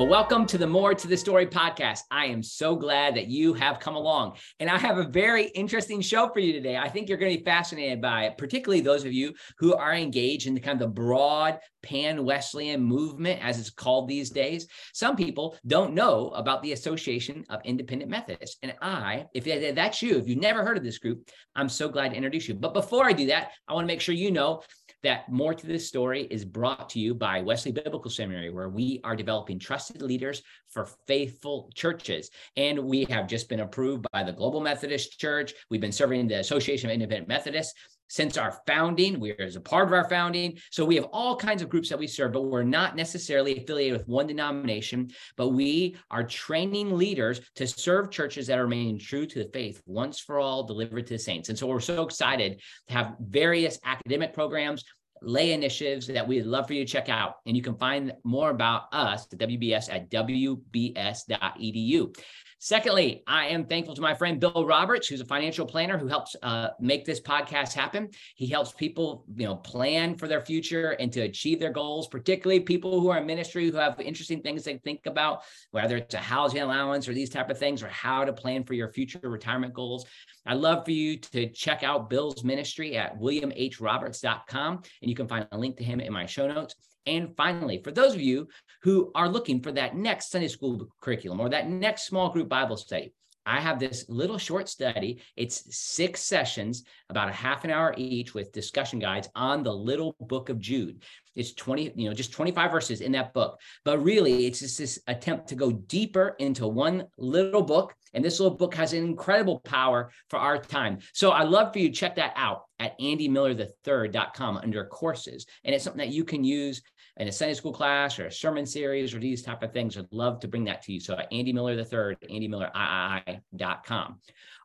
Well, welcome to the More to the Story podcast. I am so glad that you have come along. And I have a very interesting show for you today. I think you're going to be fascinated by it, particularly those of you who are engaged in the kind of the broad pan Wesleyan movement, as it's called these days. Some people don't know about the Association of Independent Methodists. And I, if that's you, if you've never heard of this group, I'm so glad to introduce you. But before I do that, I want to make sure you know that more to this story is brought to you by Wesley Biblical Seminary, where we are developing trusted leaders for faithful churches. And we have just been approved by the Global Methodist Church. We've been serving the Association of Independent Methodists since our founding. We're as a part of our founding. So we have all kinds of groups that we serve, but we're not necessarily affiliated with one denomination, but we are training leaders to serve churches that are remaining true to the faith once for all delivered to the saints. And so we're so excited to have various academic programs, lay initiatives that we'd love for you to check out. And you can find more about us at WBS at WBS.edu. Secondly, I am thankful to my friend Bill Roberts, who's a financial planner who helps uh, make this podcast happen. He helps people, you know, plan for their future and to achieve their goals, particularly people who are in ministry who have interesting things they think about, whether it's a housing allowance or these type of things, or how to plan for your future retirement goals. I'd love for you to check out Bill's ministry at williamhroberts.com, and you can find a link to him in my show notes. And finally, for those of you who are looking for that next Sunday school curriculum or that next small group Bible study, I have this little short study. It's six sessions, about a half an hour each with discussion guides on the little book of Jude. It's 20, you know, just 25 verses in that book. But really, it's just this attempt to go deeper into one little book. And this little book has an incredible power for our time. So I'd love for you to check that out at andymillerthird.com under courses. And it's something that you can use in a Sunday school class or a sermon series or these type of things, I'd love to bring that to you. So Andy Miller the third, andymilleriii.com.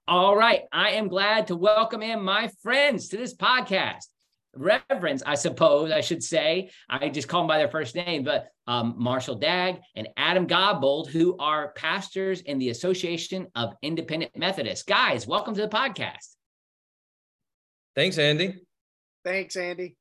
All right. I am glad to welcome in my friends to this podcast. Reverends, I suppose I should say. I just call them by their first name, but um, Marshall Daigre and Adam Godbold, who are pastors in the Association of Independent Methodists. Guys, welcome to the podcast. Thanks, Andy. Thanks, Andy.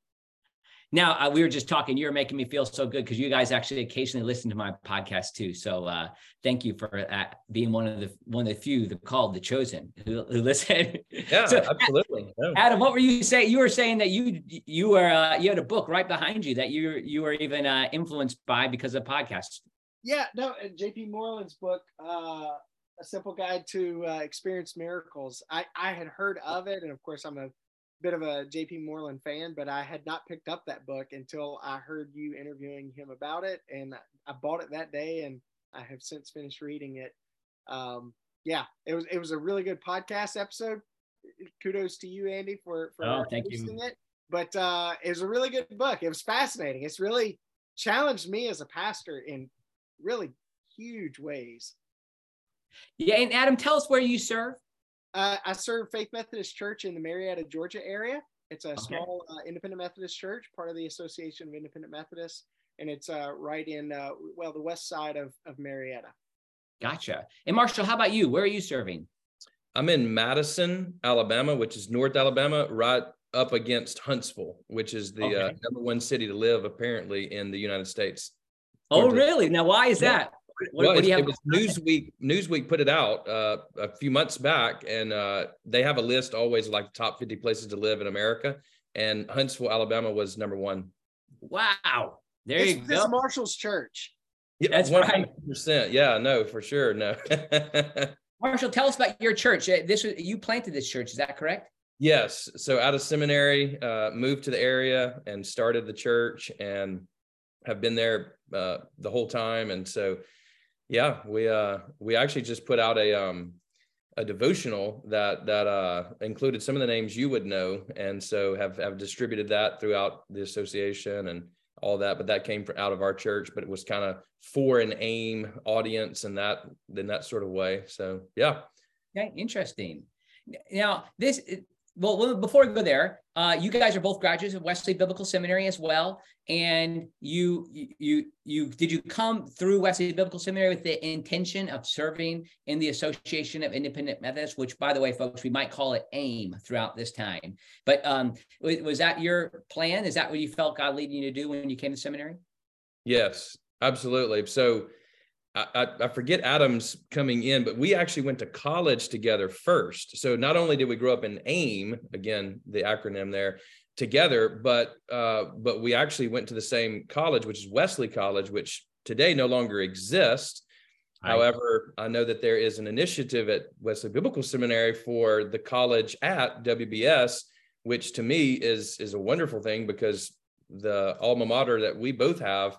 Now uh, we were just talking. You're making me feel so good because you guys actually occasionally listen to my podcast too. So uh, thank you for uh, being one of the one of the few that called the chosen who, who listen. Yeah, so, absolutely. Adam, what were you saying? You were saying that you you were uh, you had a book right behind you that you you were even uh, influenced by because of podcasts. Yeah, no, uh, J.P. Moreland's book, A Simple Guide to Experience Miracles. I I had heard of it, and of course I'm a bit of a JP Moreland fan, but I had not picked up that book until I heard you interviewing him about it. And I bought it that day and I have since finished reading it. Um, yeah, it was, it was a really good podcast episode. Kudos to you, Andy, for, for oh, thank you. it. But uh, it was a really good book. It was fascinating. It's really challenged me as a pastor in really huge ways. Yeah. And Adam, tell us where you serve. Uh, I serve Faith Methodist Church in the Marietta, Georgia area. It's a okay. small uh, independent Methodist church, part of the Association of Independent Methodists, and it's uh, right in uh, well the west side of of Marietta. Gotcha. And Marshall, how about you? Where are you serving? I'm in Madison, Alabama, which is North Alabama, right up against Huntsville, which is the uh, okay. number one city to live apparently in the United States. Oh, really? Now, why is that? What, well, what it was Newsweek. Newsweek put it out uh, a few months back, and uh, they have a list always like top 50 places to live in America, and Huntsville, Alabama, was number one. Wow, there it's, you go. This Marshall's Church. Yeah, that's 100%. right. Yeah, no, for sure, no. Marshall, tell us about your church. Uh, this you planted this church. Is that correct? Yes. So out of seminary, uh, moved to the area and started the church, and have been there uh, the whole time. And so yeah, we uh we actually just put out a um a devotional that that uh included some of the names you would know, and so have have distributed that throughout the association and all that. But that came from out of our church, but it was kind of for an aim audience and that in that sort of way. So yeah. Yeah, interesting. Now this well, before we go there, uh, you guys are both graduates of Wesley Biblical Seminary as well, and you you you did you come through Wesley Biblical Seminary with the intention of serving in the Association of Independent Methodists, which, by the way, folks, we might call it AIM throughout this time. But um, was that your plan? Is that what you felt God leading you to do when you came to seminary? Yes, absolutely. So I, I, forget Adam's coming in, but we actually went to college together first. So not only did we grow up in AIM, again the acronym there, together, but uh, but we actually went to the same college, which is Wesley College, which today no longer exists. However, I know that there is an initiative at Wesley Biblical Seminary for the college at WBS, which to me is is a wonderful thing because the alma mater that we both have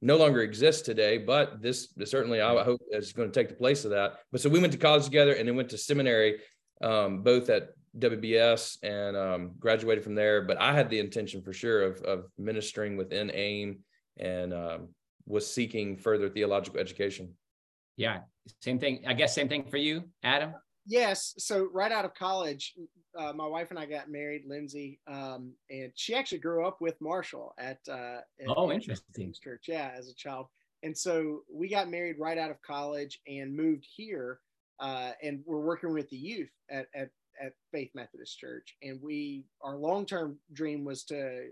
no longer exists today, but this, this certainly I hope is going to take the place of that. But so we went to college together and then went to seminary, um, both at WBS and um, graduated from there. But I had the intention for sure of, of ministering within AIM and um, was seeking further theological education. Yeah, same thing. I guess same thing for you, Adam. Yes. So right out of college, uh, my wife and I got married, Lindsay, um, and she actually grew up with Marshall at, uh, at oh, interesting church. Yeah, as a child, and so we got married right out of college and moved here, uh, and we're working with the youth at, at at Faith Methodist Church, and we our long term dream was to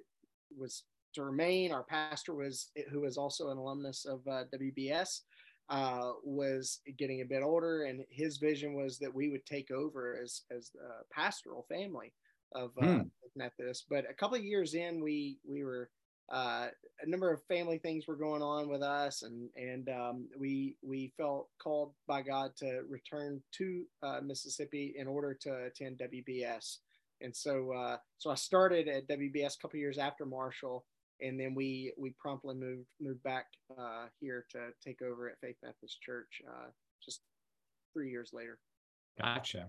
was to remain. Our pastor was who was also an alumnus of uh, WBS uh, was getting a bit older, and his vision was that we would take over as as the pastoral family of uh, mm. Methodist. But a couple of years in, we we were uh, a number of family things were going on with us, and and um, we we felt called by God to return to uh, Mississippi in order to attend WBS. And so uh, so I started at WBS a couple years after Marshall, and then we we promptly moved moved back uh, here to take over at Faith Methodist Church uh, just three years later. Gotcha.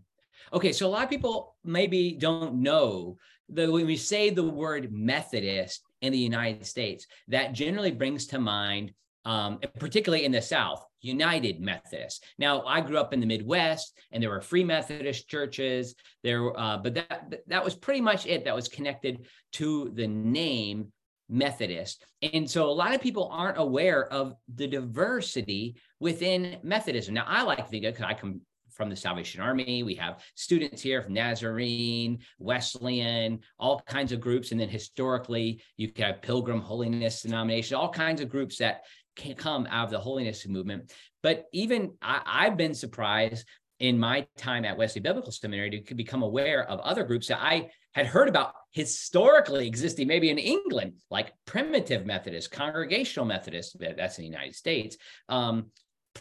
Okay, so a lot of people maybe don't know that when we say the word Methodist in the United States, that generally brings to mind, um, particularly in the South, United Methodist. Now, I grew up in the Midwest, and there were Free Methodist churches there, uh, but that that was pretty much it. That was connected to the name Methodist. And so a lot of people aren't aware of the diversity within Methodism. Now, I like Vega because I come from the Salvation Army. We have students here from Nazarene, Wesleyan, all kinds of groups. And then historically, you can have Pilgrim Holiness Denomination, all kinds of groups that can come out of the holiness movement. But even I, I've been surprised in my time at Wesley Biblical Seminary to become aware of other groups that I had heard about historically existing, maybe in England, like primitive Methodist, congregational Methodist, that's in the United States, um,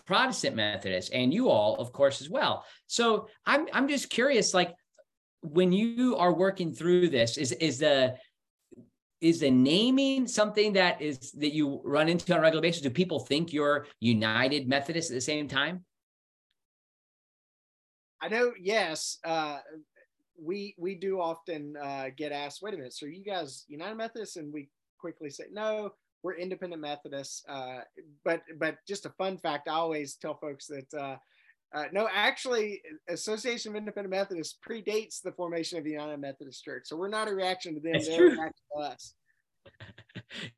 Protestant Methodist, and you all, of course, as well. So I'm I'm just curious, like when you are working through this, is is the is the naming something that is that you run into on a regular basis? Do people think you're United Methodist at the same time? I know, yes. Uh, we we do often uh, get asked, wait a minute, so are you guys United Methodists? And we quickly say, no, we're independent Methodists. Uh, but but just a fun fact, I always tell folks that uh, uh, no, actually, Association of Independent Methodists predates the formation of the United Methodist Church. So we're not a reaction to them; That's they're true. a reaction to us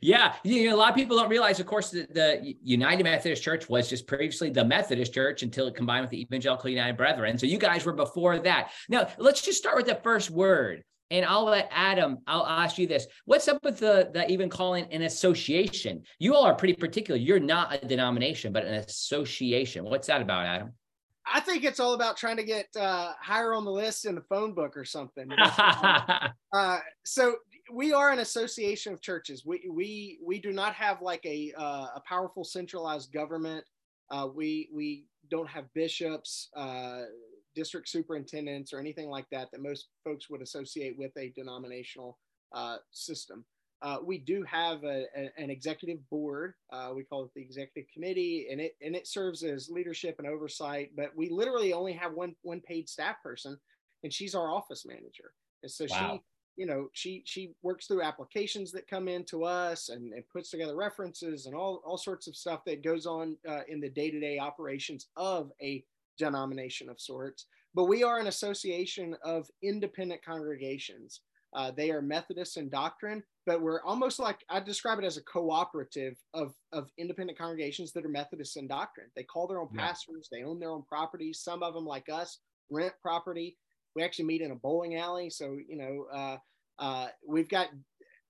yeah, you know, a lot of people don't realize, of course, that the United Methodist Church was just previously the Methodist Church until it combined with the Evangelical United Brethren. So you guys were before that. Now, let's just start with the first word. And I'll let Adam, I'll ask you this. What's up with the, the even calling an association? You all are pretty particular. You're not a denomination, but an association. What's that about, Adam? I think it's all about trying to get uh, higher on the list in the phone book or something. uh, so we are an association of churches. We we we do not have like a uh, a powerful centralized government. Uh, we we don't have bishops, uh, district superintendents, or anything like that that most folks would associate with a denominational uh, system. Uh, we do have a, a, an executive board. Uh, we call it the executive committee, and it and it serves as leadership and oversight. But we literally only have one one paid staff person, and she's our office manager. And so wow. she you know she she works through applications that come in to us and, and puts together references and all, all sorts of stuff that goes on uh, in the day-to-day operations of a denomination of sorts. But we are an association of independent congregations. Uh, they are methodists in doctrine but we're almost like i describe it as a cooperative of, of independent congregations that are methodists in doctrine. They call their own yeah. pastors they own their own properties some of them like us rent property we actually meet in a bowling alley. So you know, uh, uh, we've got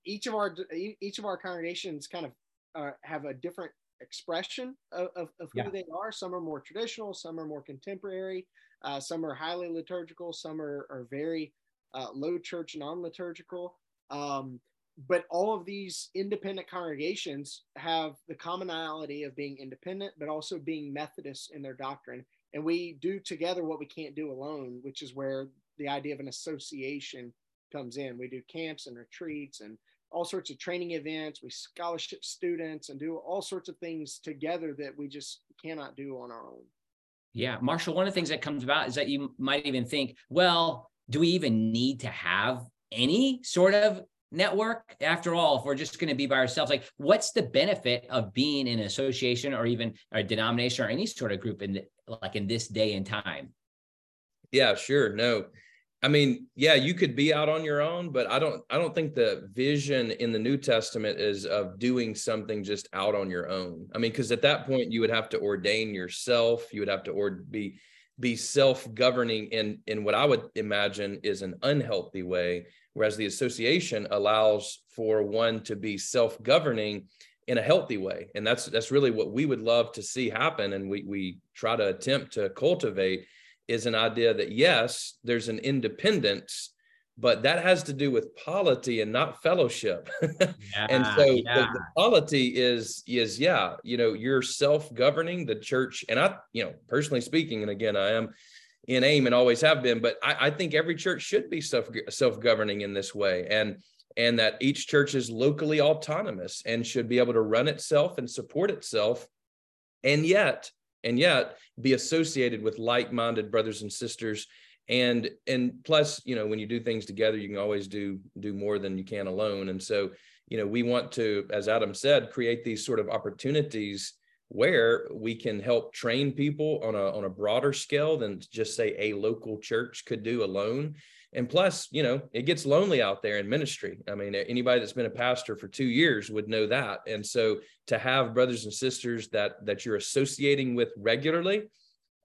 each of our each of our congregations kind of uh, have a different expression of, of, of who yeah. they are. Some are more traditional, some are more contemporary, uh, some are highly liturgical, some are, are very uh, low church, non liturgical. Um, but all of these independent congregations have the commonality of being independent, but also being Methodist in their doctrine. And we do together what we can't do alone, which is where the idea of an association comes in. We do camps and retreats and all sorts of training events. We scholarship students and do all sorts of things together that we just cannot do on our own. Yeah, Marshall, one of the things that comes about is that you might even think, well, do we even need to have any sort of network after all if we're just going to be by ourselves like what's the benefit of being in an association or even a denomination or any sort of group in the, like in this day and time yeah sure no i mean yeah you could be out on your own but i don't i don't think the vision in the new testament is of doing something just out on your own. I mean because at that point you would have to ordain yourself. You would have to or be be self-governing in in what i would imagine is an unhealthy way whereas the association allows for one to be self-governing in a healthy way. And that's that's really what we would love to see happen. And we we try to attempt to cultivate is an idea that yes there's an independence but that has to do with polity and not fellowship yeah, and so yeah. the, the, polity is is yeah you know you're self-governing the church and i you know personally speaking and again i am in aim and always have been. But I, I think every church should be self self governing in this way, and and that each church is locally autonomous and should be able to run itself and support itself, and yet and yet be associated with like-minded brothers and sisters. And and plus you know when you do things together you can always do do more than you can alone. And so you know we want to as adam said create these sort of opportunities where we can help train people on a on a broader scale than just say a local church could do alone and plus you know it gets lonely out there in ministry. I mean anybody that's been a pastor for 2 years would know that. And so to have brothers and sisters that that you're associating with regularly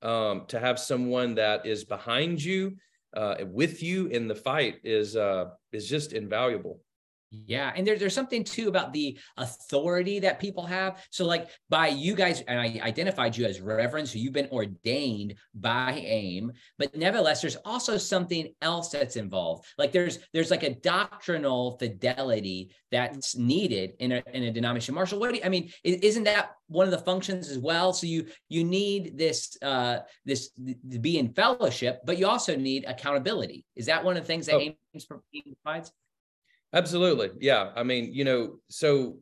um, to have someone that is behind you uh, with you in the fight is uh, is just invaluable yeah. And there, there's something too about the authority that people have. So, like by you guys, and I identified you as reverend, so you've been ordained by AIM, but nevertheless, there's also something else that's involved. Like there's there's like a doctrinal fidelity that's needed in a in a denomination. Marshall, what do you, I mean, isn't that one of the functions as well? So you you need this uh this to be in fellowship, but you also need accountability. Is that one of the things that oh. AIM provides? Absolutely. Yeah. I mean, you know, so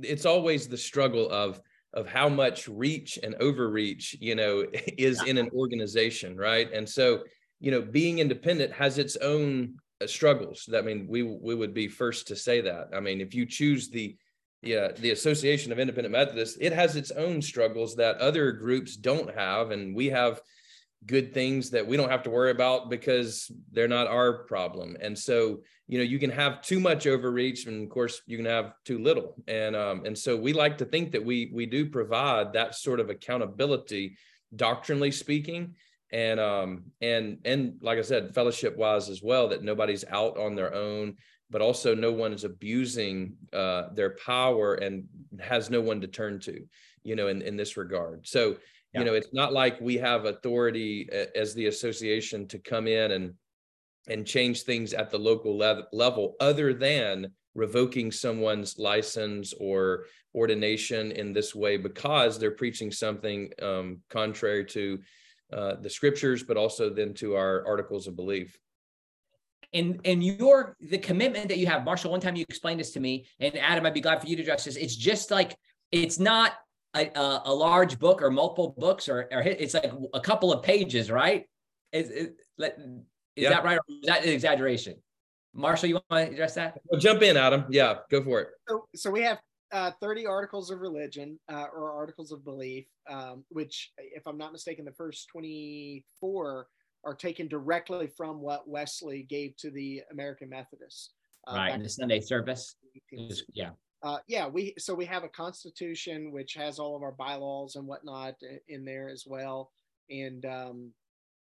it's always the struggle of of how much reach and overreach, you know, is in an organization, right? And so, you know, being independent has its own uh, struggles. I mean, we we would be first to say that. I mean, if you choose the yeah, the Association of Independent Methodists, it has its own struggles that other groups don't have, and we have good things that we don't have to worry about because they're not our problem. And so, you know, you can have too much overreach, and of course, you can have too little. And um, and so we like to think that we we do provide that sort of accountability, doctrinally speaking, and um and and like I said, fellowship wise as well, that nobody's out on their own, but also no one is abusing uh, their power and has no one to turn to, you know, in in this regard. So yeah. you know it's not like we have authority as the association to come in and and change things at the local lev- level other than revoking someone's license or ordination in this way because they're preaching something um, contrary to uh, the scriptures but also then to our articles of belief and and your the commitment that you have marshall one time you explained this to me and adam i'd be glad for you to address this it's just like it's not a, a, large book or multiple books or, or it's like a couple of pages, right? Is, is, is yeah. that right? Or is that an exaggeration? Marshall, you want to address that? Well, jump in, Adam. Yeah, go for it. So, so we have uh, 30 articles of religion uh, or articles of belief, um, which, if I'm not mistaken, the first 24 are taken directly from what Wesley gave to the American Methodists. Uh, right, in the Sunday service. Yeah uh, yeah, we so we have a constitution which has all of our bylaws and whatnot in there as well, and um,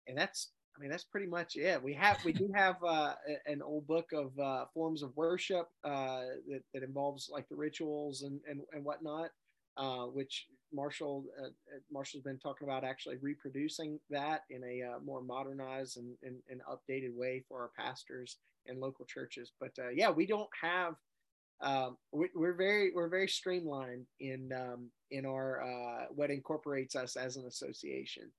and that's I mean that's pretty much it. We have we do have uh, an old book of uh, forms of worship uh, that that involves like the rituals and and, and whatnot. uh, which Marshall uh, Marshall's been talking about actually reproducing that in a more modernized and, and, and, updated way for our pastors and local churches. But yeah, we don't have um, we, are very we're very streamlined in um, in our uh, what incorporates us as an association.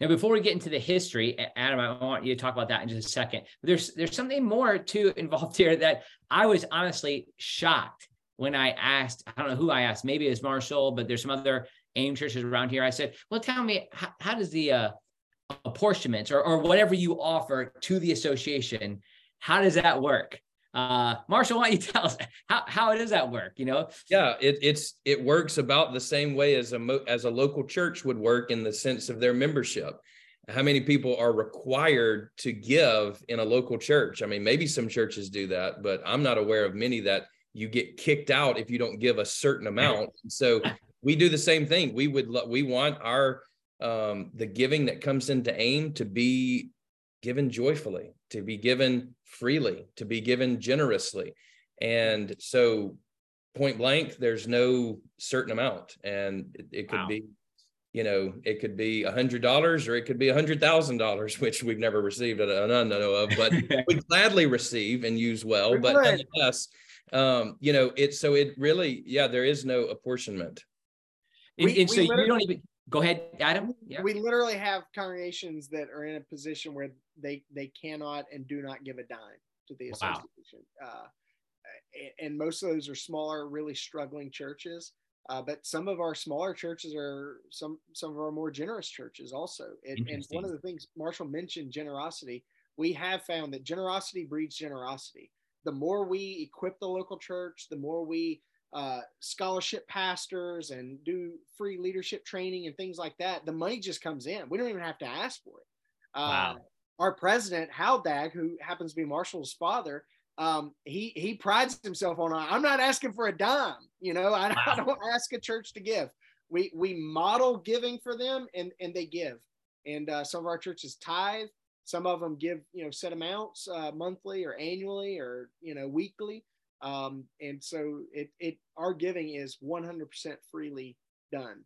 Now, before we get into the history, Adam, I want you to talk about that in just a second. But there's there's something more too involved here that I was honestly shocked when I asked. I don't know who I asked. Maybe it's Marshall, but there's some other AIM churches around here. I said, "Well, tell me how, how does the uh, apportionments or or whatever you offer to the association, how does that work?" Uh, Marshall, why don't you tell us how, how does that work? You know? Yeah, it, it's it works about the same way as a mo- as a local church would work in the sense of their membership. How many people are required to give in a local church? I mean, maybe some churches do that, but I'm not aware of many that you get kicked out if you don't give a certain amount. So we do the same thing. We would we want our um, the giving that comes into AIM to be given joyfully, to be given freely, to be given generously. And so, point blank, there's no certain amount. And it, it could wow. be, you know, it could be a hundred dollars or it could be a hundred thousand dollars, which we've never received an know of, but we gladly receive and use well. We're but good. nonetheless, um, you know, it so it really, yeah, there is no apportionment. We, and, so you don't even go ahead adam. Yeah. we literally have congregations that are in a position where they they cannot and do not give a dime to the association. Wow. uh, and most of those are smaller really struggling churches. Uh, but some of our smaller churches are some some of our more generous churches also. And, and one of the things marshall mentioned generosity we have found that generosity breeds generosity. The more we equip the local church the more we uh, scholarship pastors and do free leadership training and things like that, the money just comes in. We don't even have to ask for it. Uh, wow. Our president, Hal Daigre, who happens to be Marshall's father, um, he he prides himself on. I'm not asking for a dime. You know, I, wow. I don't ask a church to give. We we model giving for them, and and they give. And uh, some of our churches tithe. Some of them give you know set amounts uh, monthly or annually or you know weekly. Um, and so it, it, our giving is 100% freely done.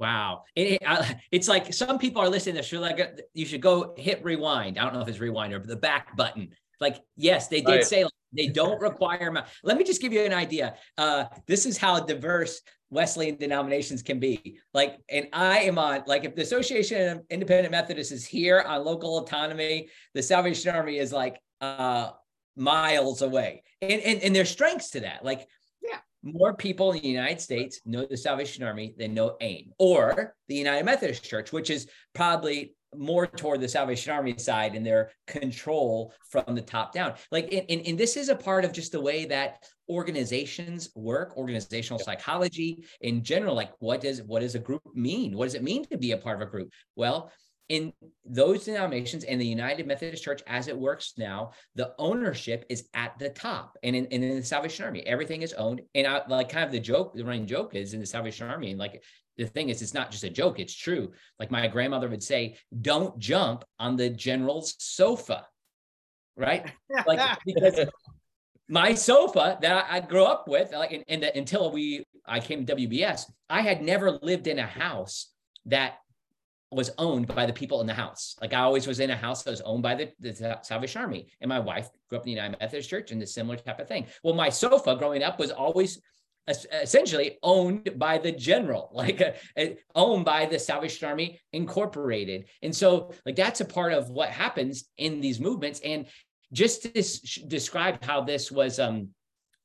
Wow. It, it, it's like some people are listening to this. You're like, uh, you should go hit rewind. I don't know if it's rewind or the back button. Like, yes, they did right. say they don't require. Let me just give you an idea. Uh, this is how diverse Wesleyan denominations can be. Like, and I am on, like, if the Association of Independent Methodists is here on local autonomy, the Salvation Army is like uh, miles away. And, and, and there's strengths to that. Like, yeah, more people in the United States know the Salvation Army than know AIM or the United Methodist Church, which is probably more toward the Salvation Army side and their control from the top down. Like, and, and, and this is a part of just the way that organizations work, organizational psychology in general. Like, what does what does a group mean? What does it mean to be a part of a group? Well, in those denominations and the United Methodist Church as it works now, the ownership is at the top. And in, and in the Salvation Army, everything is owned. And I, like kind of the joke, the running joke is in the Salvation Army. And like the thing is, it's not just a joke, it's true. Like my grandmother would say, don't jump on the general's sofa. Right. Like because my sofa that I, grew up with, like in, in the, until we I came to WBS, I had never lived in a house that was owned by the people in the house. Like I always was in a house that was owned by the, the Salvation Army. And my wife grew up in the United Methodist Church and the similar type of thing. Well, my sofa growing up was always essentially owned by the general, like uh, owned by the Salvation Army Incorporated. And so, like, that's a part of what happens in these movements. And just to describe how this was, um,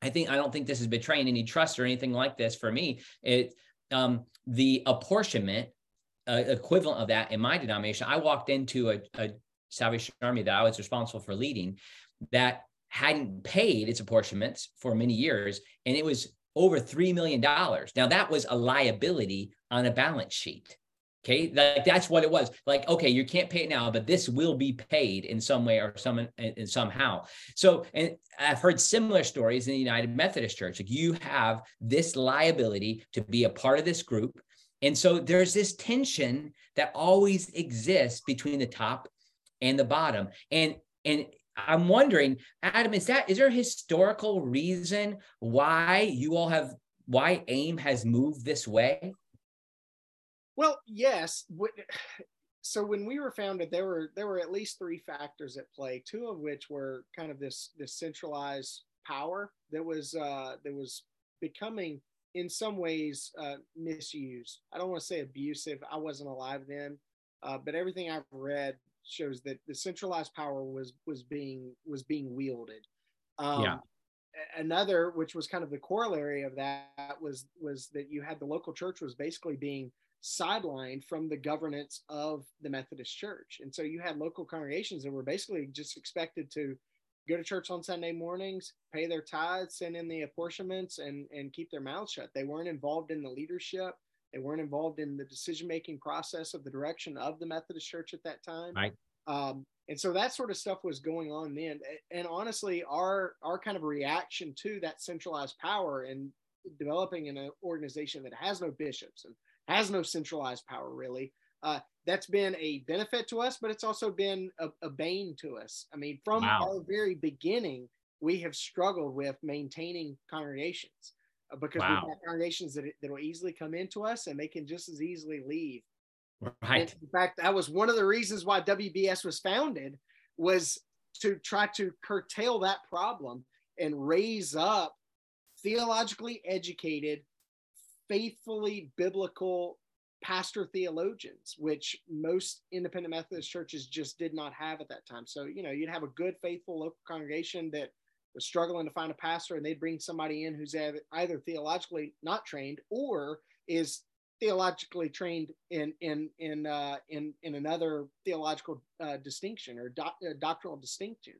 I think, I don't think this is betraying any trust or anything like this for me. It, um, the apportionment equivalent of that in my denomination. I walked into a, a Salvation Army that I was responsible for leading that hadn't paid its apportionments for many years, and it was over $3 million. Now, that was a liability on a balance sheet. Okay, like that's what it was. Like, okay, you can't pay it now, but this will be paid in some way or some and somehow. So, and I've heard similar stories in the United Methodist Church. Like, you have this liability to be a part of this group. And so there's this tension that always exists between the top and the bottom. And and I'm wondering, Adam, is that is there a historical reason why you all have why AIM has moved this way? Well, yes. So when we were founded, there were there were at least three factors at play. Two of which were kind of this this centralized power that was uh, that was becoming in some ways uh, misused. I don't want to say abusive. I wasn't alive then, uh, but everything I've read shows that the centralized power was was being was being wielded. Um, yeah. Another, which was kind of the corollary of that, was was that you had the local church was basically being sidelined from the governance of the Methodist Church, and so you had local congregations that were basically just expected to go to church on Sunday mornings, pay their tithes, send in the apportionments, and and keep their mouths shut. They weren't involved in the leadership. They weren't involved in the decision making process of the direction of the Methodist Church at that time. Right. Um, and so that sort of stuff was going on then. And honestly, our our kind of reaction to that centralized power and developing an organization that has no bishops and has no centralized power really uh, that's been a benefit to us, but it's also been a, a bane to us. I mean, from wow. our very beginning, we have struggled with maintaining congregations uh, because wow. we've congregations that, that will easily come into us and they can just as easily leave. Right. And in fact, that was one of the reasons why WBS was founded was to try to curtail that problem and raise up theologically educated, faithfully biblical pastor theologians, which most independent Methodist churches just did not have at that time. So, you know, you'd have a good, faithful local congregation that was struggling to find a pastor, and they'd bring somebody in who's either theologically not trained or is theologically trained in in in uh, in in another theological uh, distinction or uh, doctrinal distinction,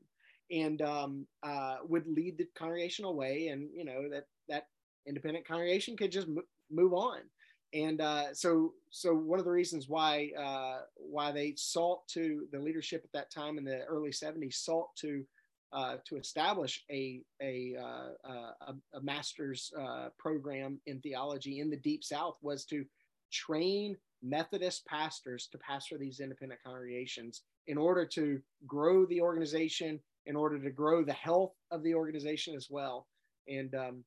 and um, uh, would lead the congregation away, and you know that that independent congregation could just move on and uh, so so one of the reasons why uh, why they sought to the leadership at that time in the early 70s sought to uh, to establish a a, uh, a, a master's uh, program in theology in the deep south was to train methodist pastors to pastor these independent congregations in order to grow the organization in order to grow the health of the organization as well. And um,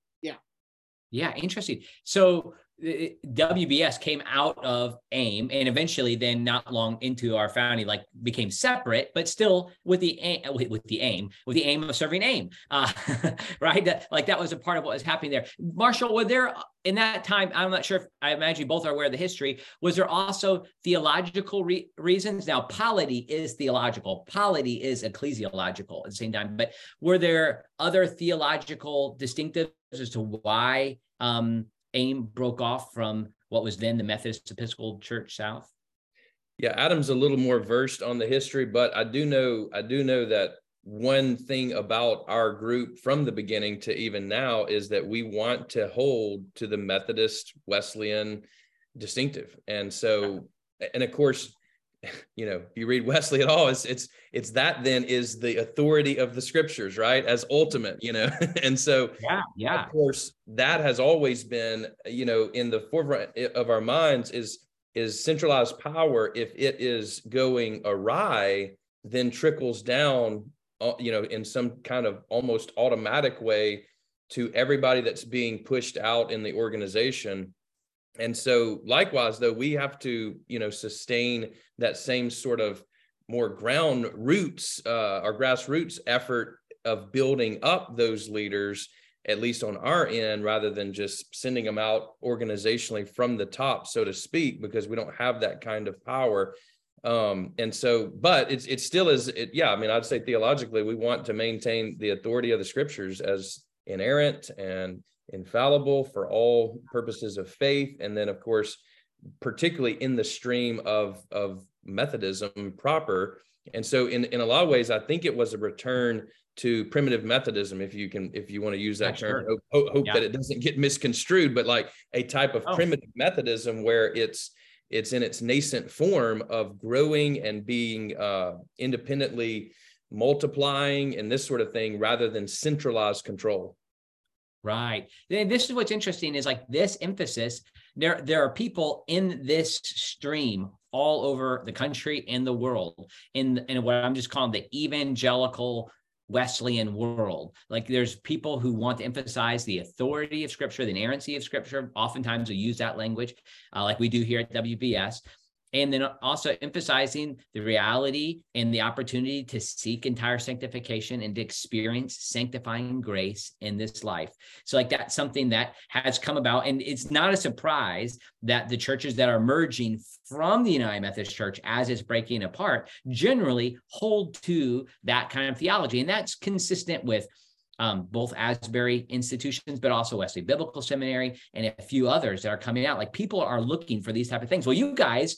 yeah interesting. So WBS came out of AIM and eventually then not long into our founding like became separate but still with the aim with the aim with the aim of serving AIM. Uh, right? That, like that was a part of what was happening there. Marshall were there in that time I'm not sure if I imagine you both are aware of the history was there also theological re- reasons? Now polity is theological. Polity is ecclesiological at the same time but were there other theological distinctives as to why um, AIM broke off from what was then the Methodist Episcopal Church South? Yeah, Adam's a little more versed on the history, but I do know I do know that one thing about our group from the beginning to even now is that we want to hold to the Methodist Wesleyan distinctive. And so and of course you know if you read wesley at all it's it's it's that then is the authority of the scriptures right? As ultimate you know? And so yeah yeah. of course that has always been you know in the forefront of our minds is is centralized power. If it is going awry then trickles down uh, you know in some kind of almost automatic way to everybody that's being pushed out in the organization and so likewise though we have to you know sustain that same sort of more ground roots uh, our grassroots effort of building up those leaders at least on our end rather than just sending them out organizationally from the top so to speak because we don't have that kind of power. Um and so but it's it still is it yeah i mean i'd say theologically we want to maintain the authority of the scriptures as inerrant and infallible for all purposes of faith. And then, of course, particularly in the stream of, of Methodism proper. And so in, in a lot of ways, I think it was a return to primitive Methodism, if you can, if you want to use that yeah, term, sure. hope, hope yeah. that it doesn't get misconstrued, but like a type of oh. primitive Methodism where it's it's in its nascent form of growing and being uh, independently multiplying and this sort of thing rather than centralized control. Right. And this is what's interesting is like this emphasis. There, there are people in this stream all over the country and the world in, in what I'm just calling the evangelical Wesleyan world. Like there's people who want to emphasize the authority of Scripture, the inerrancy of Scripture. Oftentimes we use that language, uh, like we do here at WBS and then also emphasizing the reality and the opportunity to seek entire sanctification and to experience sanctifying grace in this life. So, like that's something that has come about, and it's not a surprise that the churches that are merging from the United Methodist Church as it's breaking apart generally hold to that kind of theology, and that's consistent with um, both Asbury institutions, but also Wesley Biblical Seminary and a few others that are coming out. Like people are looking for these type of things. Well, you guys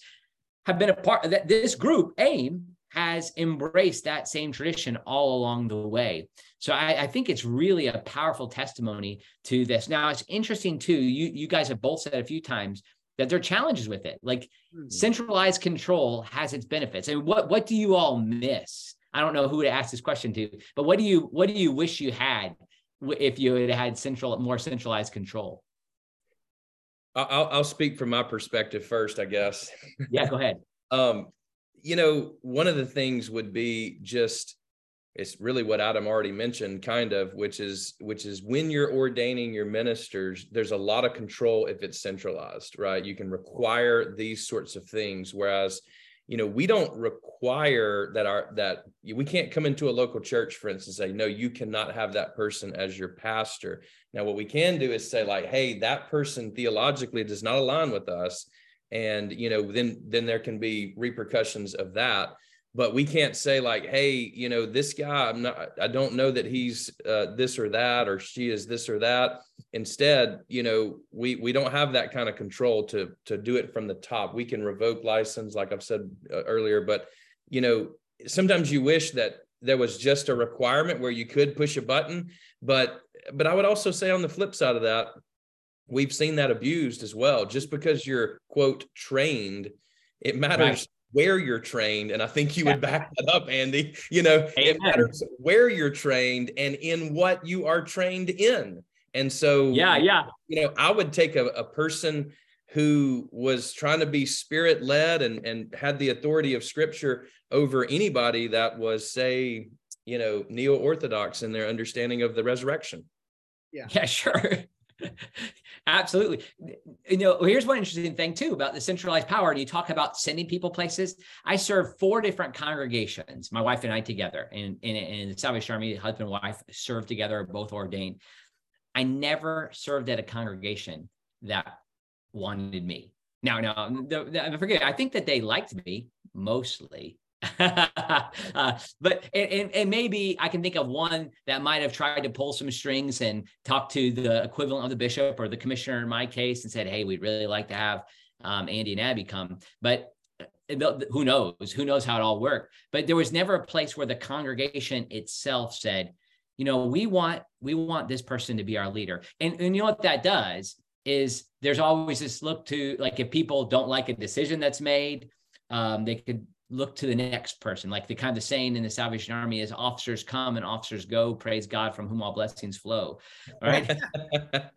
have been a part of that. This group, AIM, has embraced that same tradition all along the way. So I, I, think it's really a powerful testimony to this. Now it's interesting too. You you guys have both said a few times that there are challenges with it. Like mm-hmm. centralized control has its benefits. And what what do you all miss? I don't know who to ask this question to, but what do you what do you wish you had if you had had central more centralized control? I'll, I'll speak from my perspective first, I guess. Yeah, go ahead. um, you know, one of the things would be just it's really what Adam already mentioned, kind of, which is which is when you're ordaining your ministers, there's a lot of control if it's centralized, right? You can require these sorts of things, whereas you know we don't require that our that we can't come into a local church for instance and say no you cannot have that person as your pastor. Now what we can do is say like hey that person theologically does not align with us. And you know then then there can be repercussions of that but we can't say like hey you know this guy i'm not i don't know that he's uh, this or that or she is this or that. Instead you know we we don't have that kind of control to to do it from the top. We can revoke license like i've said uh, earlier but you know sometimes you wish that there was just a requirement where you could push a button but but i would also say on the flip side of that we've seen that abused as well. Just because you're quote trained it matters right where you're trained. And I think you would back that up, Andy. You know, Amen. it matters where you're trained and in what you are trained in. And so, yeah, yeah. You know, I would take a, a person who was trying to be spirit led and, and had the authority of scripture over anybody that was, say, you know, neo orthodox in their understanding of the resurrection. Yeah. Yeah, sure. Absolutely. You know, here's one interesting thing too about the centralized power. You talk about sending people places. I serve four different congregations, my wife and I together. And in, in, the Salvation Army, husband and wife served together, both ordained. I never served at a congregation that wanted me. Now, now, the, the, I forget. I think that they liked me mostly, uh, but and, and maybe I can think of one that might have tried to pull some strings and talk to the equivalent of the bishop or the commissioner in my case and said, "Hey, we'd really like to have um, Andy and Abby come," but uh, who knows? Who knows how it all worked? But there was never a place where the congregation itself said, "You know, we want we want this person to be our leader," and and you know what that does is there's always this look to like if people don't like a decision that's made um, they could look to the next person. Like the kind of saying in the Salvation Army is officers come and officers go, praise God from whom all blessings flow. Right.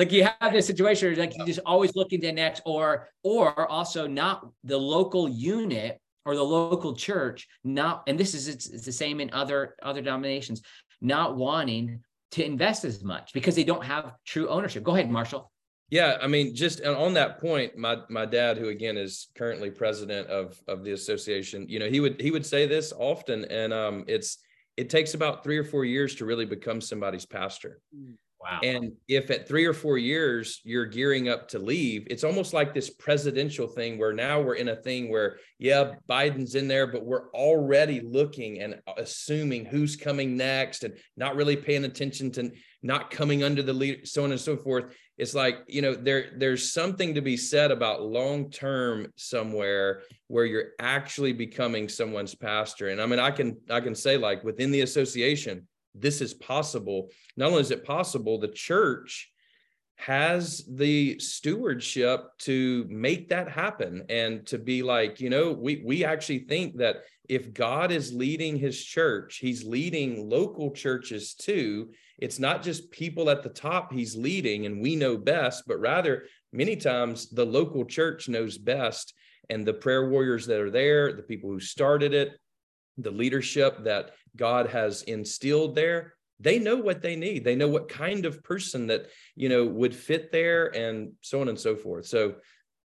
like you have this situation where like you just always looking to the next or or also not the local unit or the local church not and this is it's, it's the same in other other denominations not wanting to invest as much because they don't have true ownership go ahead marshall yeah, I mean, just on that point, my my dad, who again is currently president of of the association, you know, he would he would say this often, and um, it's it takes about three or four years to really become somebody's pastor. Mm, wow. And if at three or four years you're gearing up to leave, it's almost like this presidential thing where now we're in a thing where, yeah, Biden's in there, but we're already looking and assuming who's coming next and not really paying attention to not coming under the lead, so on and so forth. It's like you know there there's something to be said about long term somewhere where you're actually becoming someone's pastor. And i mean i can i can say like within the association this is possible. Not only is it possible the church has the stewardship to make that happen and to be like you know we we actually think that if god is leading his church he's leading local churches too it's not just people at the top he's leading and we know best, but rather many times the local church knows best. And the prayer warriors that are there, the people who started it, the leadership that God has instilled there, they know what they need. They know what kind of person that, you know, would fit there and so on and so forth. So,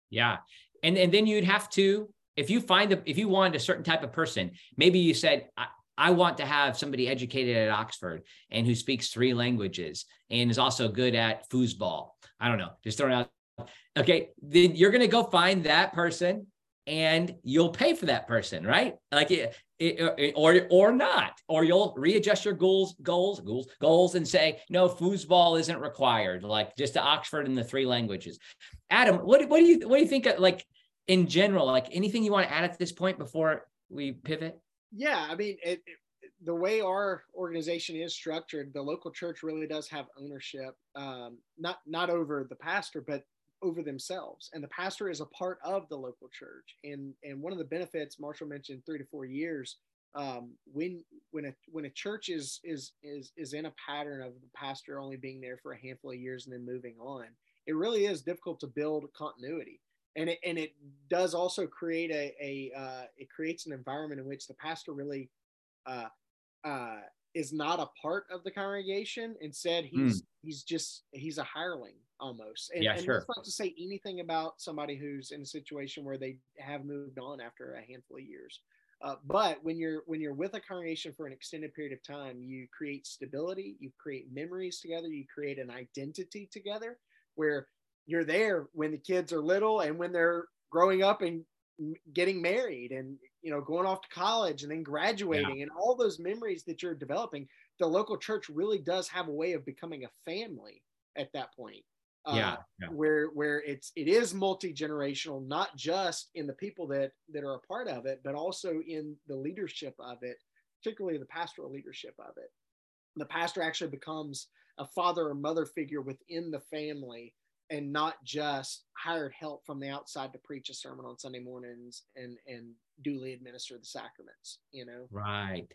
yeah. And, and then you'd have to, if you find the, if you wanted a certain type of person, maybe you said, I, I want to have somebody educated at Oxford and who speaks three languages and is also good at foosball. I don't know, just throwing out. Okay, then you're going to go find that person and you'll pay for that person, right? Like it, it, or or not, or you'll readjust your goals, goals, goals, goals, and say no, foosball isn't required. Like just to Oxford in the three languages. Adam, what what do you what do you think? Of, like in general, like anything you want to add at this point before we pivot? Yeah, I mean, it, it, the way our organization is structured, the local church really does have ownership, um, not not over the pastor, but over themselves. And the pastor is a part of the local church. And and one of the benefits marshall mentioned three to four years um, when when a when a church is is is is in a pattern of the pastor only being there for a handful of years and then moving on it really is difficult to build continuity and it and it does also create a a uh, it creates an environment in which the pastor really uh, uh, is not a part of the congregation. Instead, he's mm. he's just he's a hireling almost. And, yeah, and sure. that's not to say anything about somebody who's in a situation where they have moved on after a handful of years. Uh, but when you're when you're with a congregation for an extended period of time, you create stability, you create memories together, you create an identity together, where you're there when the kids are little and when they're growing up and getting married and you know going off to college and then graduating yeah. and all those memories that you're developing the local church really does have a way of becoming a family at that point uh, yeah, yeah, where where it's it is multi-generational not just in the people that that are a part of it but also in the leadership of it particularly the pastoral leadership of it the pastor actually becomes a father or mother figure within the family and not just hired help from the outside to preach a sermon on Sunday mornings and and duly administer the sacraments, you know. Right.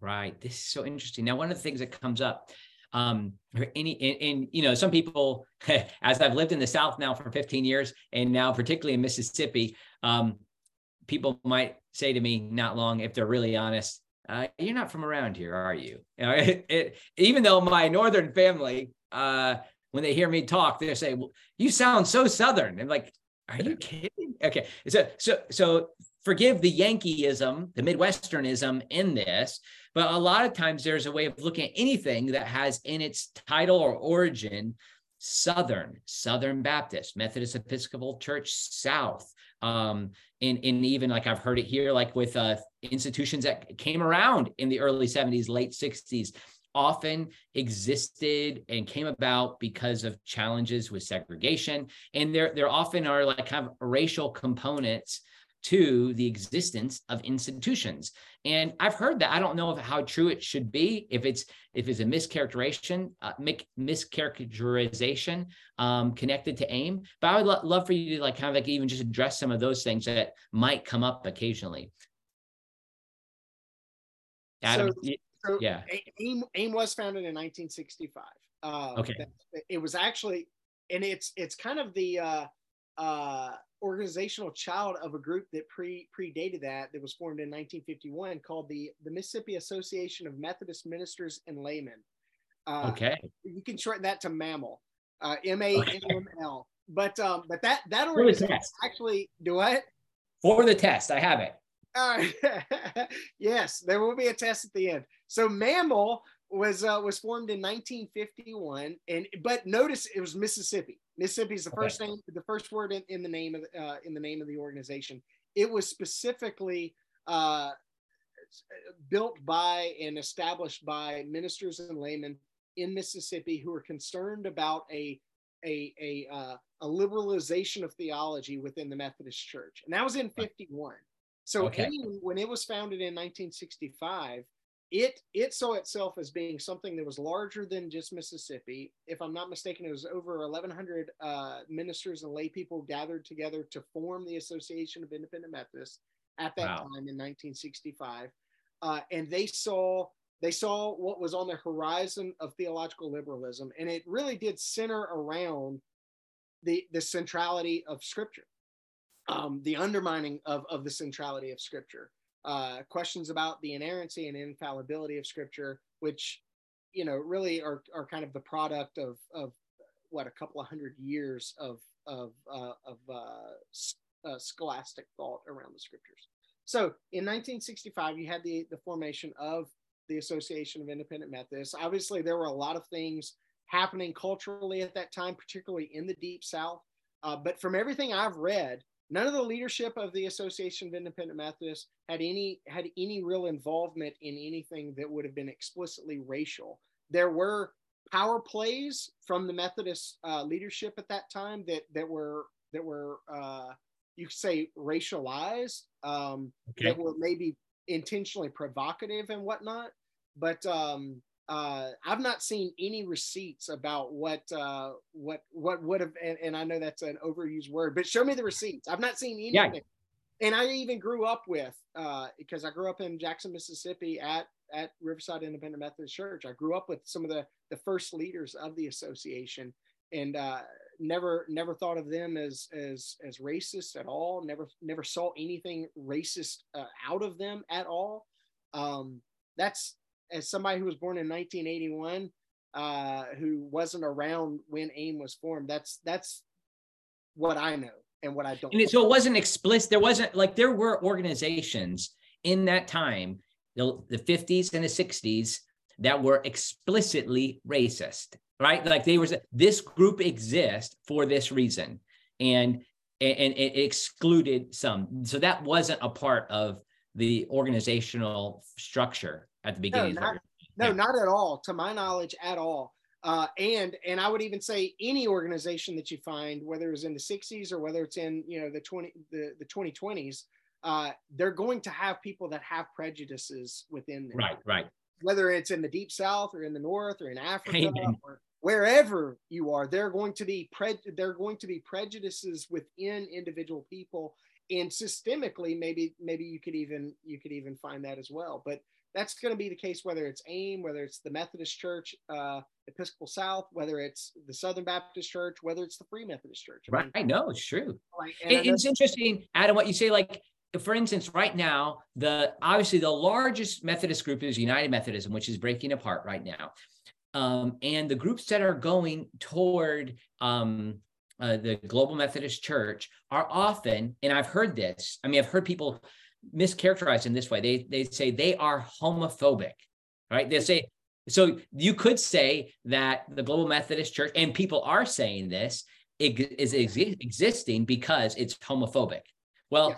Right. This is so interesting. Now, one of the things that comes up um any and, you know some people as i've lived in the south now for 15 years and now particularly in mississippi um people might say to me not long if they're really honest uh, you're not from around here are you, you know, it, it, even though my northern family uh when they hear me talk, they say, well, "You sound so Southern." And like, are you kidding? Okay, so so so forgive the Yankeeism, the Midwesternism in this, but a lot of times there's a way of looking at anything that has in its title or origin Southern, Southern Baptist, Methodist Episcopal Church South. Um, and, and even like I've heard it here, like with uh, institutions that came around in the early 70s, late 60s, often existed and came about because of challenges with segregation. And there there often are like kind of racial components to the existence of institutions. And i've heard that. I don't know if how true it should be if it's if it's a mischaracterization uh, mischaracterization um, connected to aim but i would lo- love for you to like kind of like even just address some of those things that might come up occasionally. Adam, so, so yeah, AIM, AIM was founded in 1965. Uh, okay. It was actually, and it's it's kind of the uh, uh, organizational child of a group that pre predated that that was formed in 1951 called the the Mississippi Association of Methodist Ministers and Laymen. Uh, okay. You can shorten that to MAML, uh, M A M M L. But um, but that that organization actually do what? For the test, I have it. Uh, yes, there will be a test at the end. So mammal was uh, was formed in 1951, and but notice it was Mississippi. Mississippi is the okay. first name, the first word in, in the name of uh, in the name of the organization. It was specifically uh, built by and established by ministers and laymen in Mississippi who were concerned about a a a, uh, a liberalization of theology within the Methodist Church, and that was in 51. So okay. when it was founded in 1965, it it saw itself as being something that was larger than just Mississippi. If I'm not mistaken, it was over 1,100 uh, ministers and lay people gathered together to form the Association of Independent Methodists at that wow. time in 1965, uh, and they saw they saw what was on the horizon of theological liberalism, and it really did center around the the centrality of Scripture um, the undermining of, of the centrality of scripture. uh, questions about the inerrancy and infallibility of Scripture, which you know really are are kind of the product of of what a couple of hundred years of of uh, of uh, uh, scholastic thought around the Scriptures. So in 1965, you had the the formation of the Association of Independent Methodists. Obviously, there were a lot of things happening culturally at that time, particularly in the Deep South. Uh, but from everything I've read, none of the leadership of the Association of Independent Methodists had any had any real involvement in anything that would have been explicitly racial. There were power plays from the Methodist uh, leadership at that time that that were that were uh, you could say racialized, um, okay. that were maybe intentionally provocative and whatnot. But um, uh, I've not seen any receipts about what uh, what what would have, and, and, I know that's an overused word, but show me the receipts. I've not seen anything. Yeah. And I even grew up with uh, because I grew up in Jackson, Mississippi, at at Riverside Independent Methodist Church. I grew up with some of the the first leaders of the association, and uh, never never thought of them as as as racist at all. Never never saw anything racist uh, out of them at all. Um, that's as somebody who was born in 1981, uh, who wasn't around when AIM was formed. That's that's what I know and what I don't. And so it wasn't explicit. There wasn't like there were organizations in that time, the, the 50s and the 60s, that were explicitly racist, right? Like they was this group exists for this reason, and and it excluded some. So that wasn't a part of the organizational structure at the beginning. No, not, no, yeah. not at all. To my knowledge, at all. Uh, and and I would even say any organization that you find, whether it's in the 60s or whether it's in you know the 20 the, the 2020s, uh, they're going to have people that have prejudices within them. Right, right. Whether it's in the deep south or in the north or in Africa or wherever you are, they're going to be pre- they're going to be prejudices within individual people and systemically maybe maybe you could even you could even find that as well but that's going to be the case whether it's aim whether it's the methodist church uh, episcopal south whether it's the southern baptist church whether it's the free methodist church. I right. I know it's true. like, it, it's interesting adam what you say like for instance right now the obviously the largest methodist group is united methodism which is breaking apart right now. Um, and the groups that are going toward um, uh, the Global Methodist Church are often, and I've heard this. I mean, I've heard people mischaracterize in this way. They they say they are homophobic, right? They say so. You could say that the Global Methodist Church, and people are saying this, is existing because it's homophobic. Well,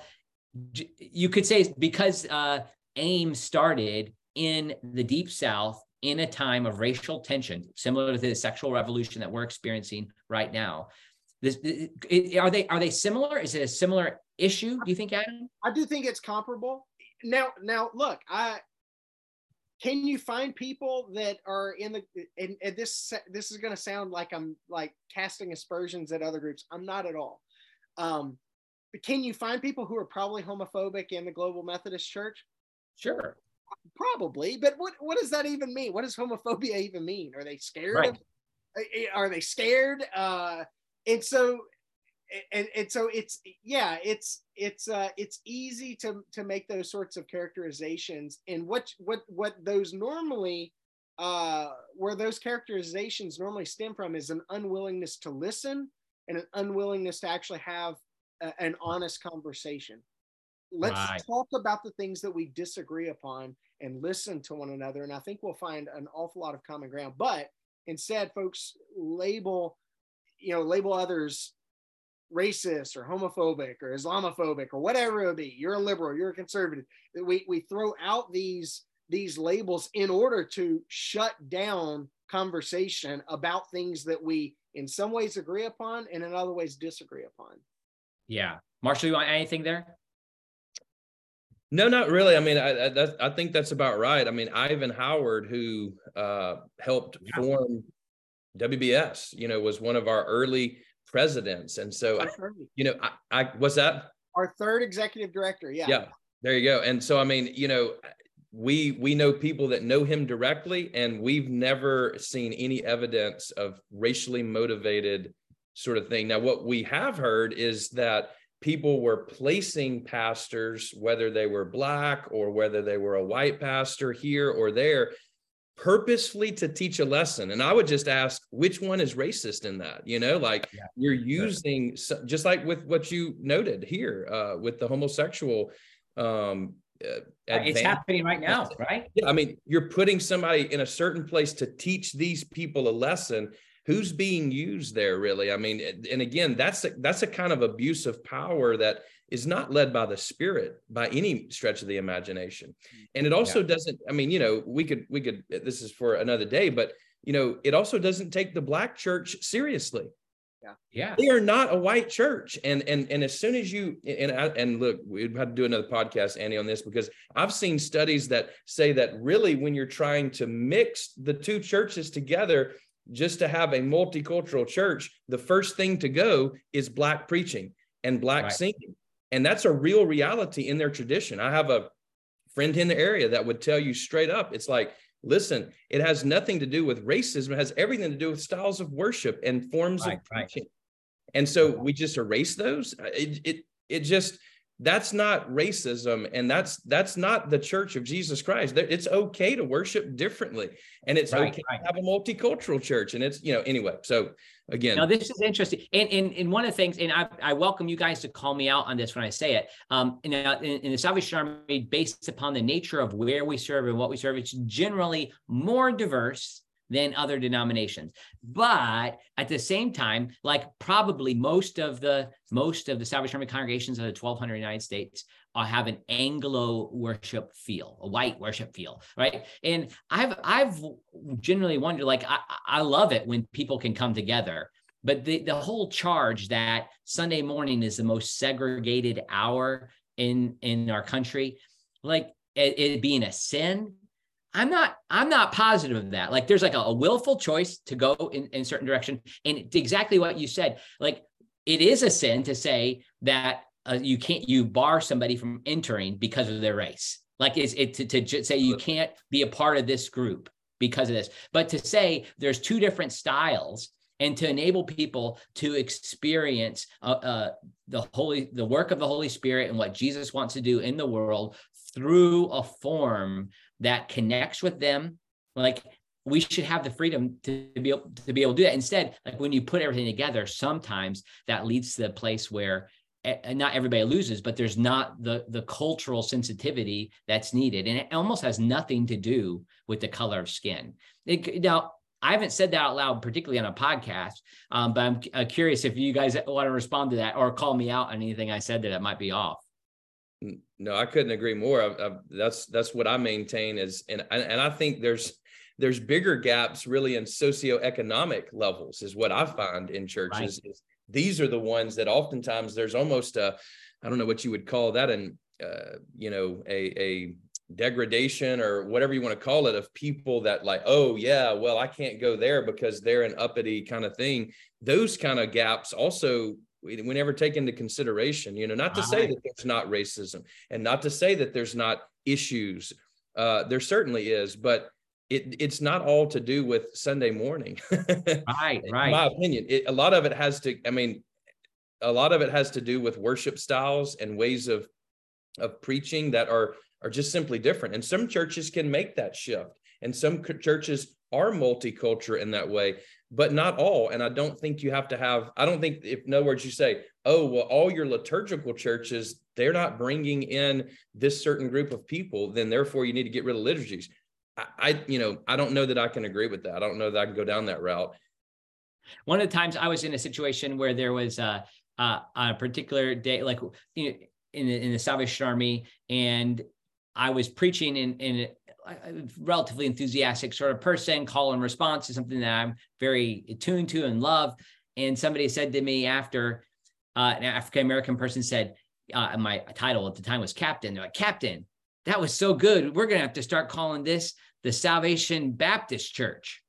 yeah. you could say because uh, AIM started in the Deep South in a time of racial tension, similar to the sexual revolution that we're experiencing right now. This, it, are they are they similar? Is it a similar issue? Do you think, Adam? I do think it's comparable. Now, now look, I can you find people that are in the and, and this this is going to sound like I'm like casting aspersions at other groups. I'm not at all. Um, but can you find people who are probably homophobic in the Global Methodist Church? Sure. Probably, but what what does that even mean? What does homophobia even mean? Are they scared? Right. Of, are they scared? Uh, and so and, and so it's yeah it's it's uh it's easy to to make those sorts of characterizations. And what what what those normally uh where those characterizations normally stem from is an unwillingness to listen and an unwillingness to actually have a, an honest conversation. Let's right. talk about the things that we disagree upon and listen to one another and i think we'll find an awful lot of common ground. But instead folks label you know, label others racist or homophobic or Islamophobic or whatever it would be. You're a liberal, you're a conservative. We we throw out these these labels in order to shut down conversation about things that we in some ways agree upon and in other ways disagree upon. Yeah. Marshall, you want anything there? No, not really. I mean, I, I, I think that's about right. I mean, Ivan Howard, who uh, helped yeah. form WBS, you know, was one of our early presidents. And so, you know, I, I what's that? Our third executive director. Yeah. Yeah. There you go. And so, I mean, you know, we we know people that know him directly, and we've never seen any evidence of racially motivated sort of thing. Now, what we have heard is that people were placing pastors, whether they were black or whether they were a white pastor here or there, purposefully to teach a lesson. And I would just ask, which one is racist in that? You know, like yeah, you're using, just like with what you noted here uh, with the homosexual. Um, uh, it's happening right now, right? Yeah, I mean, you're putting somebody in a certain place to teach these people a lesson who's being used there really i mean and again that's a, that's a kind of abuse of power that is not led by the spirit by any stretch of the imagination and it also yeah. doesn't i mean you know we could we could this is for another day but you know it also doesn't take the black church seriously yeah yeah they are not a white church and and and as soon as you and and look we'd have to do another podcast andy on this because i've seen studies that say that really when you're trying to mix the two churches together just to have a multicultural church, the first thing to go is black preaching and black right. singing. And that's a real reality in their tradition. I have a friend in the area that would tell you straight up it's like, listen, it has nothing to do with racism, it has everything to do with styles of worship and forms right, of preaching. Right. And so uh-huh. we just erase those. Uh, it, it, it just, that's not racism and that's that's not the church of jesus christ it's okay to worship differently and it's right, okay right. to have a multicultural church and it's you know anyway so again now this is interesting and, and, and one of the things and I, I welcome you guys to call me out on this when i say it um in, in, in the salvation army based upon the nature of where we serve and what we serve it's generally more diverse than other denominations. But at the same time, like probably most of the most of the Salvation Army congregations of the 1200 United States uh, have an Anglo worship feel, a white worship feel, right? And I've I've generally wondered, like I, I love it when people can come together. But the, the whole charge that Sunday morning is the most segregated hour in in our country, like it, it being a sin I'm not I'm not positive of that. Like there's like a, a willful choice to go in, in certain direction. And exactly what you said, like it is a sin to say that uh, you can't you bar somebody from entering because of their race. Like it's it to, to say you can't be a part of this group because of this. But to say there's two different styles and to enable people to experience uh, uh, the holy the work of the holy spirit and what jesus wants to do in the world through a form that connects with them like we should have the freedom to be able to be able to do that. Instead like when you put everything together sometimes that leads to the place where not everybody loses but there's not the the cultural sensitivity that's needed. And it almost has nothing to do with the color of skin. It, now I haven't said that out loud, particularly on a podcast, um, but I'm uh, curious if you guys want to respond to that or call me out on anything I said that might be off. No, I couldn't agree more. I, I, that's that's what I maintain is, and and I think there's there's bigger gaps really in socioeconomic levels is what I find in churches. Right. Is these are the ones that oftentimes there's almost a, I don't know what you would call that, and uh, you know a a degradation or whatever you want to call it of people that like oh yeah well i can't go there because they're an uppity kind of thing those kind of gaps also we, we never take into consideration you know not to say that there's not racism and not to say that there's not issues. Uh, there certainly is but it, it's not all to do with sunday morning. Right right. in my opinion it, a lot of it has to i mean a lot of it has to do with worship styles and ways of of preaching that are are just simply different. And some churches can make that shift and some churches are multicultural in that way but not all. And I don't think you have to have, I don't think, if in other words, you say, oh, well, all your liturgical churches, they're not bringing in this certain group of people, then therefore you need to get rid of liturgies. I, I, you know, I don't know that I can agree with that. I don't know that I can go down that route. One of the times I was in a situation where there was a, a, a particular day, like you know, in the, in the Salvation Army, and I was preaching in in relatively enthusiastic sort of person. Call and response is something that I'm very attuned to and love. And somebody said to me after uh, an African American person said, uh, my title at the time was Captain. They're like, Captain, that was so good. We're going to have to start calling this the Salvation Baptist Church.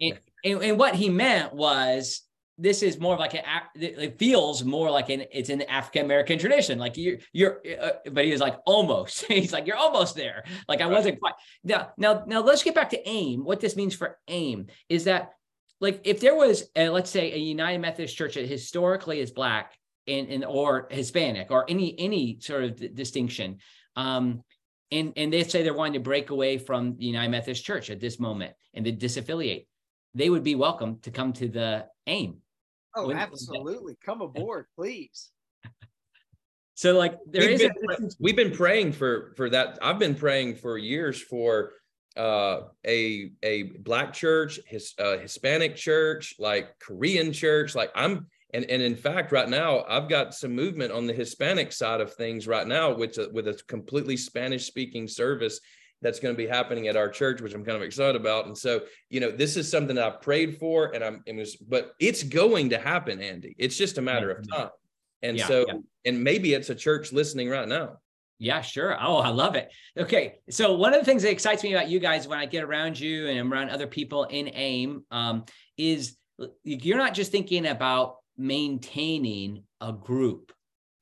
and, and, and what he meant was this is more of like an it feels more like an it's an African American tradition. Like you're you're, uh, but he was like almost. He's like you're almost there. Like I wasn't quite. Now now now let's get back to AIM. What this means for AIM is that like if there was a, let's say a United Methodist Church that historically is black and, and or Hispanic or any any sort of d- distinction. Um, and and they say they're wanting to break away from the United Methodist Church at this moment and they disaffiliate. They would be welcome to come to the AIM. Oh, When- absolutely. Come aboard, please. So like there we've is been, we've been praying for for that. I've been praying for years for uh, a a black church, his uh, Hispanic church, like Korean church. Like I'm and and in fact, right now I've got some movement on the Hispanic side of things right now, with a, with a completely Spanish speaking service that's going to be happening at our church, which I'm kind of excited about. And so, you know, this is something that I've prayed for, and I'm, it was, but it's going to happen, Andy. It's just a matter of time. And Yeah, so, yeah. and maybe it's a church listening right now. Yeah, sure. Oh, I love it. Okay. So one of the things that excites me about you guys when I get around you and I'm around other people in AIM um, is you're not just thinking about maintaining a group,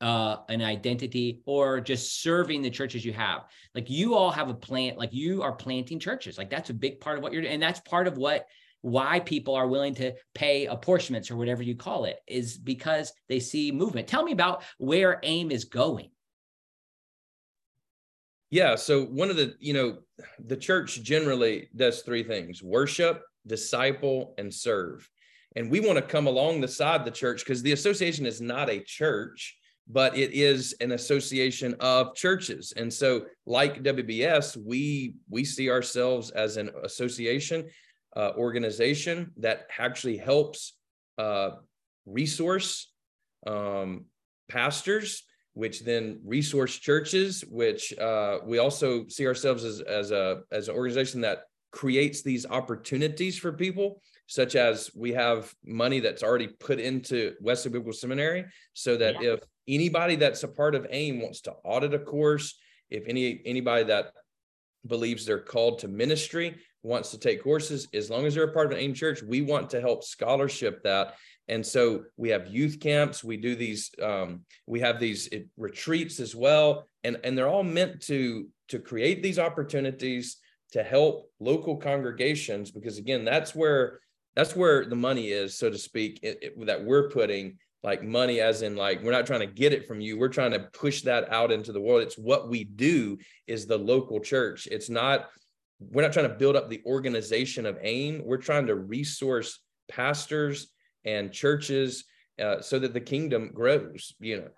uh, an identity, or just serving the churches you have. Like you all have a plant, like you are planting churches. Like that's a big part of what you're doing. And that's part of what why people are willing to pay apportionments or whatever you call it is because they see movement. Tell me about where AIM is going. Yeah. So one of the, you know, the church generally does three things worship, disciple, and serve. And we want to come along the side of the church because the association is not a church, but it is an association of churches. And so, like WBS, we we see ourselves as an association uh, organization that actually helps uh, resource um, pastors which then resource churches, which uh, we also see ourselves as, as a as an organization that creates these opportunities for people, such as we have money that's already put into Wesley Biblical Seminary, so that Yeah. if anybody that's a part of AIM wants to audit a course, if any anybody that believes they're called to ministry wants to take courses, as long as they're a part of an AIM church, we want to help scholarship that. And so we have youth camps. We do these um, we have these retreats as well. And and they're all meant to to create these opportunities to help local congregations because again that's where that's where the money is so to speak it, it- that we're putting like money as in like we're not trying to get it from you we're trying to push that out into the world it's what we do is the local church it's not we're not trying to build up the organization of aim we're trying to resource pastors and churches uh, so that the kingdom grows you know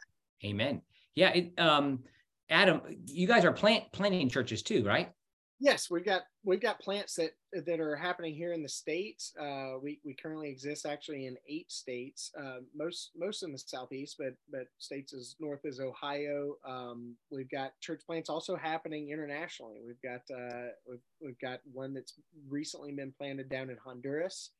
Amen. Yeah. It, um, Adam, you guys are plant planting churches too, right? Yes, we've got we've got plants that that are happening here in the states. Uh, we we currently exist actually in eight states, uh, most most in the southeast, but but states as north as Ohio. Um, we've got church plants also happening internationally. We've got uh, we've we've got one that's recently been planted down in Honduras.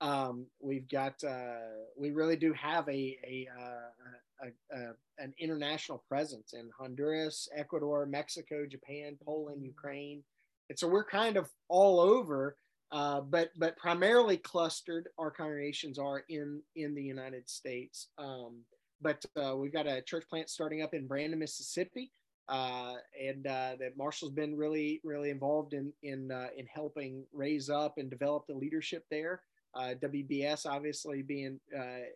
Um, we've got uh, we really do have a a, uh, a, a an international presence in Honduras, Ecuador, Mexico, Japan, Poland, Ukraine and so we're kind of all over uh, but but primarily clustered our congregations are in in the united states. Um, but uh, we've got a church plant starting up in brandon mississippi uh, and uh, that marshall's been really really involved in in uh, in helping raise up and develop the leadership there. Uh, WBS obviously being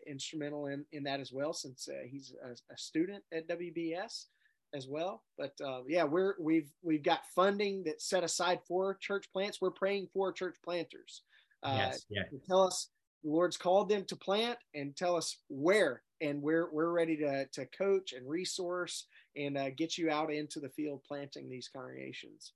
instrumental in, in that as well, since he's a, a student at WBS as well. But uh, yeah, we're we've we've got funding that's set aside for church plants. We're praying for church planters. Uh, yes. Yeah. tell us the Lord's called them to plant and tell us where, and we're we're ready to to coach and resource and uh, get you out into the field planting these congregations.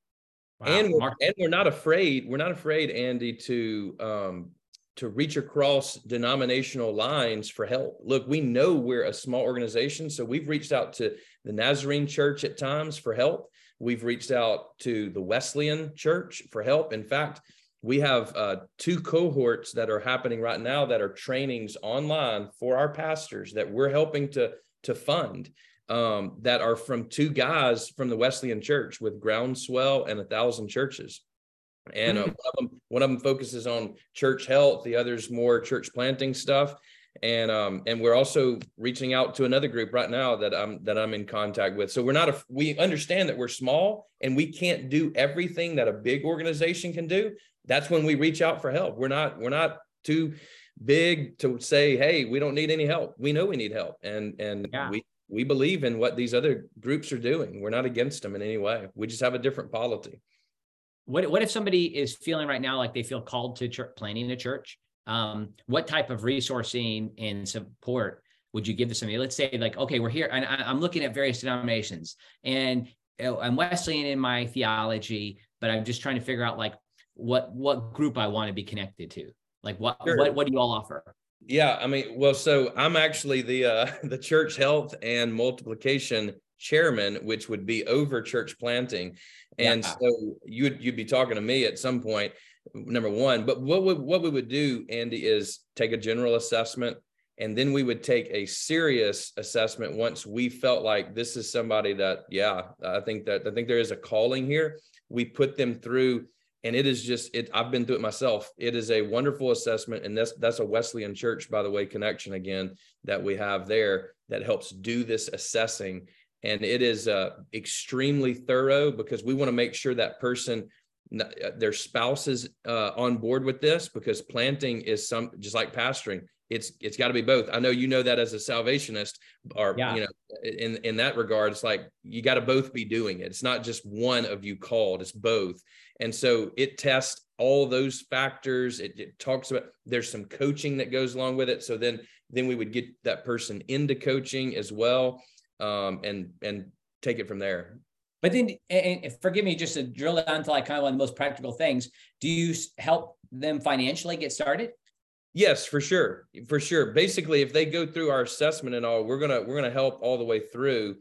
Wow. and we're, and we're not afraid we're not afraid andy to um to reach across denominational lines for help look we know we're a small organization so we've reached out to the nazarene church at times for help we've reached out to the wesleyan church for help in fact we have uh, two cohorts that are happening right now that are trainings online for our pastors that we're helping to to fund um, that are from two guys from the Wesleyan Church with Groundswell and a thousand churches. And uh, one, of them, one of them focuses on church health, the other's more church planting stuff. And um, and we're also reaching out to another group right now that I'm that I'm in contact with. So we're not a we understand that we're small and we can't do everything that a big organization can do. That's when we reach out for help. We're not we're not too big to say, hey, we don't need any help. We know we need help. And and yeah. we we believe in what these other groups are doing. We're not against them in any way. We just have a different polity. What what if somebody is feeling right now like they feel called to church, planning a church? Um, what type of resourcing and support would you give to somebody? Let's say like, okay, we're here and I, am looking at various denominations and I'm Wesleyan in my theology, but I'm just trying to figure out like what what group I want to be connected to. Like what sure. what what do you all offer? Yeah, I mean, well, so I'm actually the uh the church health and multiplication chairman, which would be over church planting. And yeah. so you'd you'd be talking to me at some point, number one. But what would what we would do, Andy, is take a general assessment and then we would take a serious assessment once we felt like this is somebody that yeah i think that i think there is a calling here we put them through and it is just it i've been through it myself it is a wonderful assessment and that's that's a wesleyan church by the way connection again that we have there that helps do this assessing and it is uh, extremely thorough because we want to make sure that person their spouses uh, on board with this because planting is some just like pastoring it's it's got to be both. I know you know that as a salvationist, or yeah. you know, in in that regard, it's like you got to both be doing it. It's not just one of you called; it's both. And so it tests all those factors. It, it talks about there's some coaching that goes along with it. So then then we would get that person into coaching as well, um, and and take it from there. But then, and forgive me, just to drill down to like kind of one of the most practical things. Do you help them financially get started? Yes, for sure. For sure. Basically, if they go through our assessment and all, we're gonna we're gonna help all the way through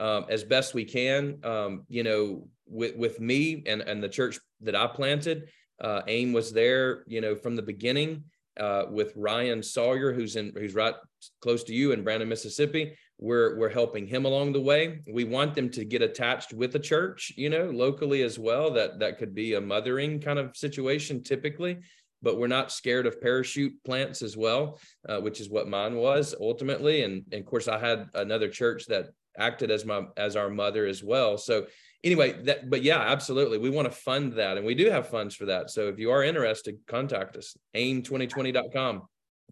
um, as best we can. Um, you know, with with me and and the church that I planted, uh, AIM was there. You know, from the beginning. Uh, with Ryan Sawyer, who's in who's right close to you in Brandon, Mississippi. We're we're helping him along the way. We want them to get attached with a church, you know, locally as well. That that could be a mothering kind of situation typically but we're not scared of parachute plants as well, uh, which is what mine was ultimately. And, and of course, I had another church that acted as my as our mother as well. So anyway, that but yeah, absolutely, we want to fund that, and we do have funds for that. So if you are interested, contact us aim2020.com.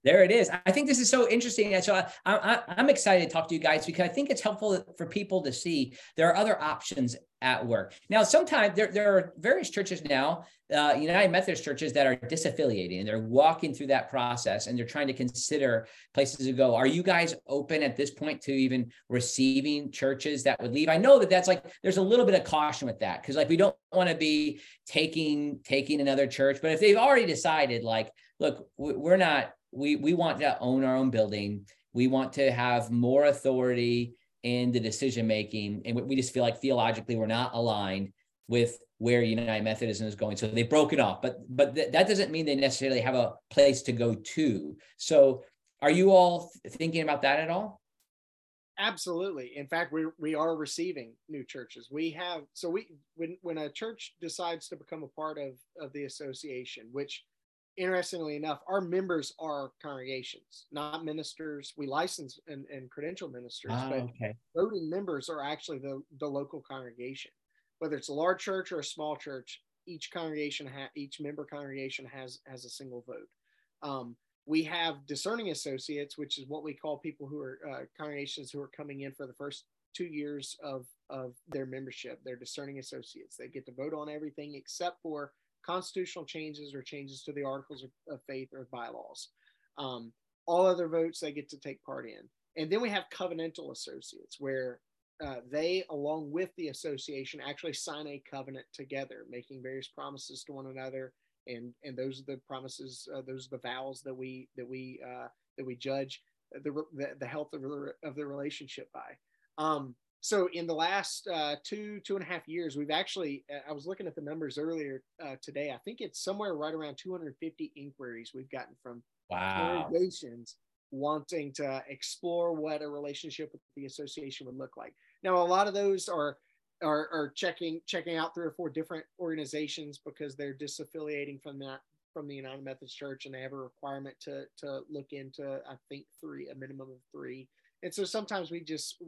There it is. I think this is so interesting. So I, I, I'm excited to talk to you guys because I think it's helpful for people to see there are other options at work. Now, sometimes there, there are various churches now, uh, United Methodist churches that are disaffiliating and they're walking through that process and they're trying to consider places to go. Are you guys open at this point to even receiving churches that would leave? I know that that's like, there's a little bit of caution with that because like we don't want to be taking, taking another church, but if they've already decided like, look, we're not, we we want to own our own building. We want to have more authority in the decision making, and we just feel like theologically we're not aligned with where United Methodism is going. So they broke it off, but but th- that doesn't mean they necessarily have a place to go to. So are you all thinking about that at all? Absolutely. In fact, we we are receiving new churches. We have so we when when a church decides to become a part of of the association, which interestingly enough, our members are congregations, not ministers. We license and, and credential ministers, oh, but okay. voting members are actually the, the local congregation. Whether it's a large church or a small church, each congregation, ha- each member congregation has has a single vote. Um, we have discerning associates, which is what we call people who are uh, congregations who are coming in for the first two years of of their membership. They're discerning associates. They get to vote on everything except for constitutional changes or changes to the articles of, of faith or bylaws. Um, all other votes they get to take part in. And then we have covenantal associates where uh, they, along with the association, actually sign a covenant together, making various promises to one another. And, and those are the promises, uh, those are the vows that we that we uh, that we judge the, the, the health of, the, of the relationship by. Um, so in the last uh, two two and a half years we've actually uh, i was looking at the numbers earlier uh, today. I think it's somewhere right around 250 inquiries we've gotten from wow. congregations wanting to explore what a relationship with the association would look like. Now a lot of those are are, are checking checking out three or four different organizations because they're disaffiliating from that from the united methodist church and they have a requirement to to look into i think three a minimum of three. And so sometimes we just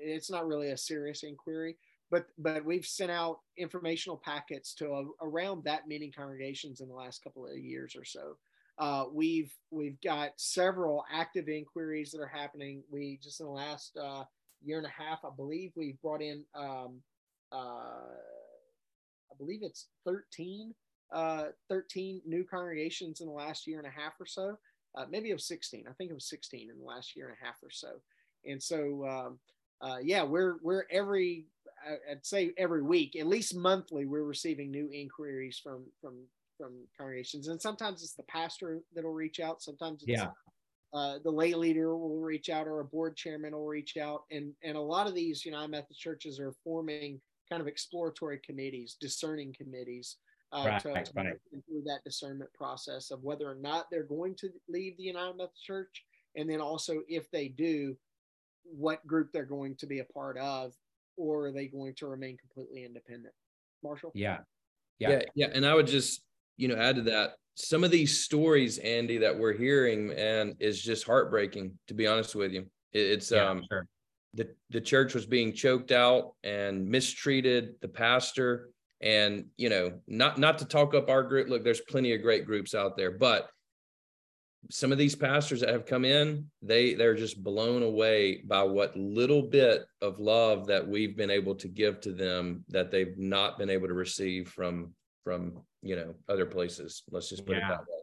it's not really a serious inquiry, but but we've sent out informational packets to a, around that many congregations in the last couple of years or so. uh, we've we've got several active inquiries that are happening. We just in the last uh, year and a half, I believe, we've brought in, um, uh, I believe it's 13, uh, 13 new congregations in the last year and a half or so. Uh, maybe was 16. I think it was 16 in the last year and a half or so. And so, um, uh, yeah, we're we're every I'd say every week, at least monthly, we're receiving new inquiries from from from congregations, and sometimes it's the pastor that'll reach out. Sometimes it's yeah. uh, the lay leader will reach out, or a board chairman will reach out, and and a lot of these you United Methodist churches are forming kind of exploratory committees, discerning committees. Uh, right, to, right. through that discernment process of whether or not they're going to leave the United Methodist Church, and then also if they do, what group they're going to be a part of, or are they going to remain completely independent? Marshall? Yeah. Yeah. Yeah. yeah. And I would just, you know, add to that some of these stories, Andy, that we're hearing, and is just heartbreaking, to be honest with you. It's yeah, um sure. the, the church was being choked out and mistreated, the pastor, and you know, not not to talk up our group. Look, there's plenty of great groups out there, but some of these pastors that have come in they they're just blown away by what little bit of love that we've been able to give to them that they've not been able to receive from from you know other places. Let's just put yeah. it that way.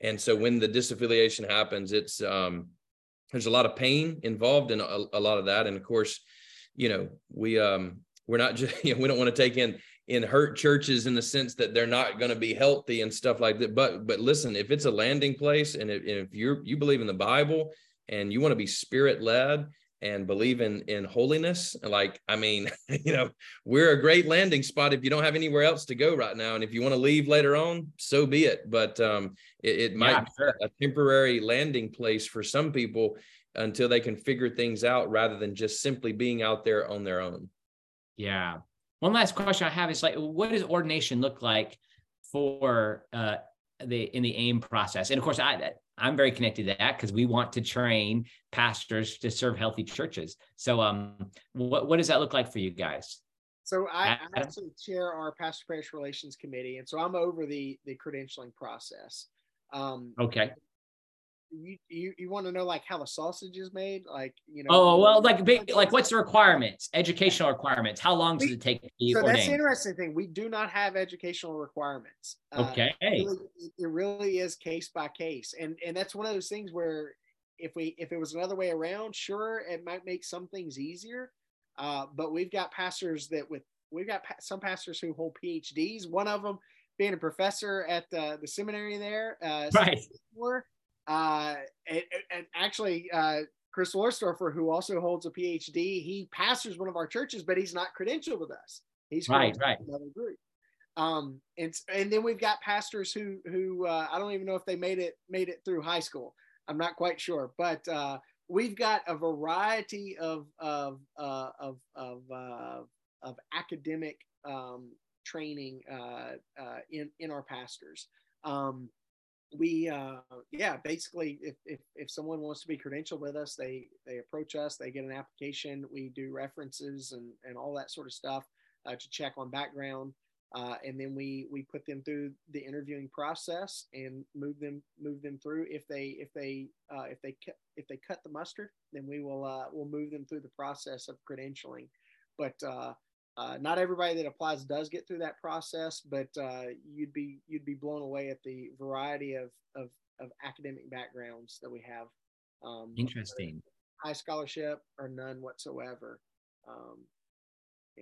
And so when the disaffiliation happens it's um there's a lot of pain involved in a, a lot of that. And of course you know we um we're not just you know we don't want to take in in hurt churches in the sense that they're not going to be healthy and stuff like that. But but listen, if it's a landing place and if, if you're you believe in the Bible and you want to be spirit led and believe in in holiness, like I mean, you know, we're a great landing spot if you don't have anywhere else to go right now. And if you want to leave later on, so be it. But um, it, it might yeah, sure. be a temporary landing place for some people until they can figure things out rather than just simply being out there on their own. Yeah, one last question I have is like, what does ordination look like for uh, the in the AIM process? And of course, I I'm very connected to that because we want to train pastors to serve healthy churches. So, um, what what does that look like for you guys? So I, I actually chair our pastor parish relations committee, and so I'm over the the credentialing process. Um, okay you you, you want to know like how the sausage is made? Like you know oh well like big like what's the requirements? Educational requirements. How long does it take to so ordained? that's the interesting thing. We do not have educational requirements. Okay uh, it, really, it really is case by case. And and that's one of those things where if we if it was another way around sure it might make some things easier. Uh, but we've got pastors that with we've got pa- some pastors who hold phds one of them being a professor at uh, the seminary there uh, right uh, and, and, actually, uh, Chris Lorsdorfer, who also holds a PhD, he pastors one of our churches, but he's not credentialed with us. He's right, right. Another group. Um, and and then we've got pastors who who uh, I don't even know if they made it made it through high school. I'm not quite sure, but uh, we've got a variety of of uh, of of, uh, of academic um, training uh, uh, in in our pastors. Um, we uh yeah basically if, if if someone wants to be credentialed with us they they approach us they get an application we do references and and all that sort of stuff uh, to check on background uh, and then we we put them through the interviewing process and move them move them through. If they if they uh, if they if they cut the mustard then we will uh, we'll move them through the process of credentialing. But uh, not everybody that applies does get through that process, but uh, you'd be you'd be blown away at the variety of of, of academic backgrounds that we have. Um, Interesting. High scholarship or none whatsoever. Um,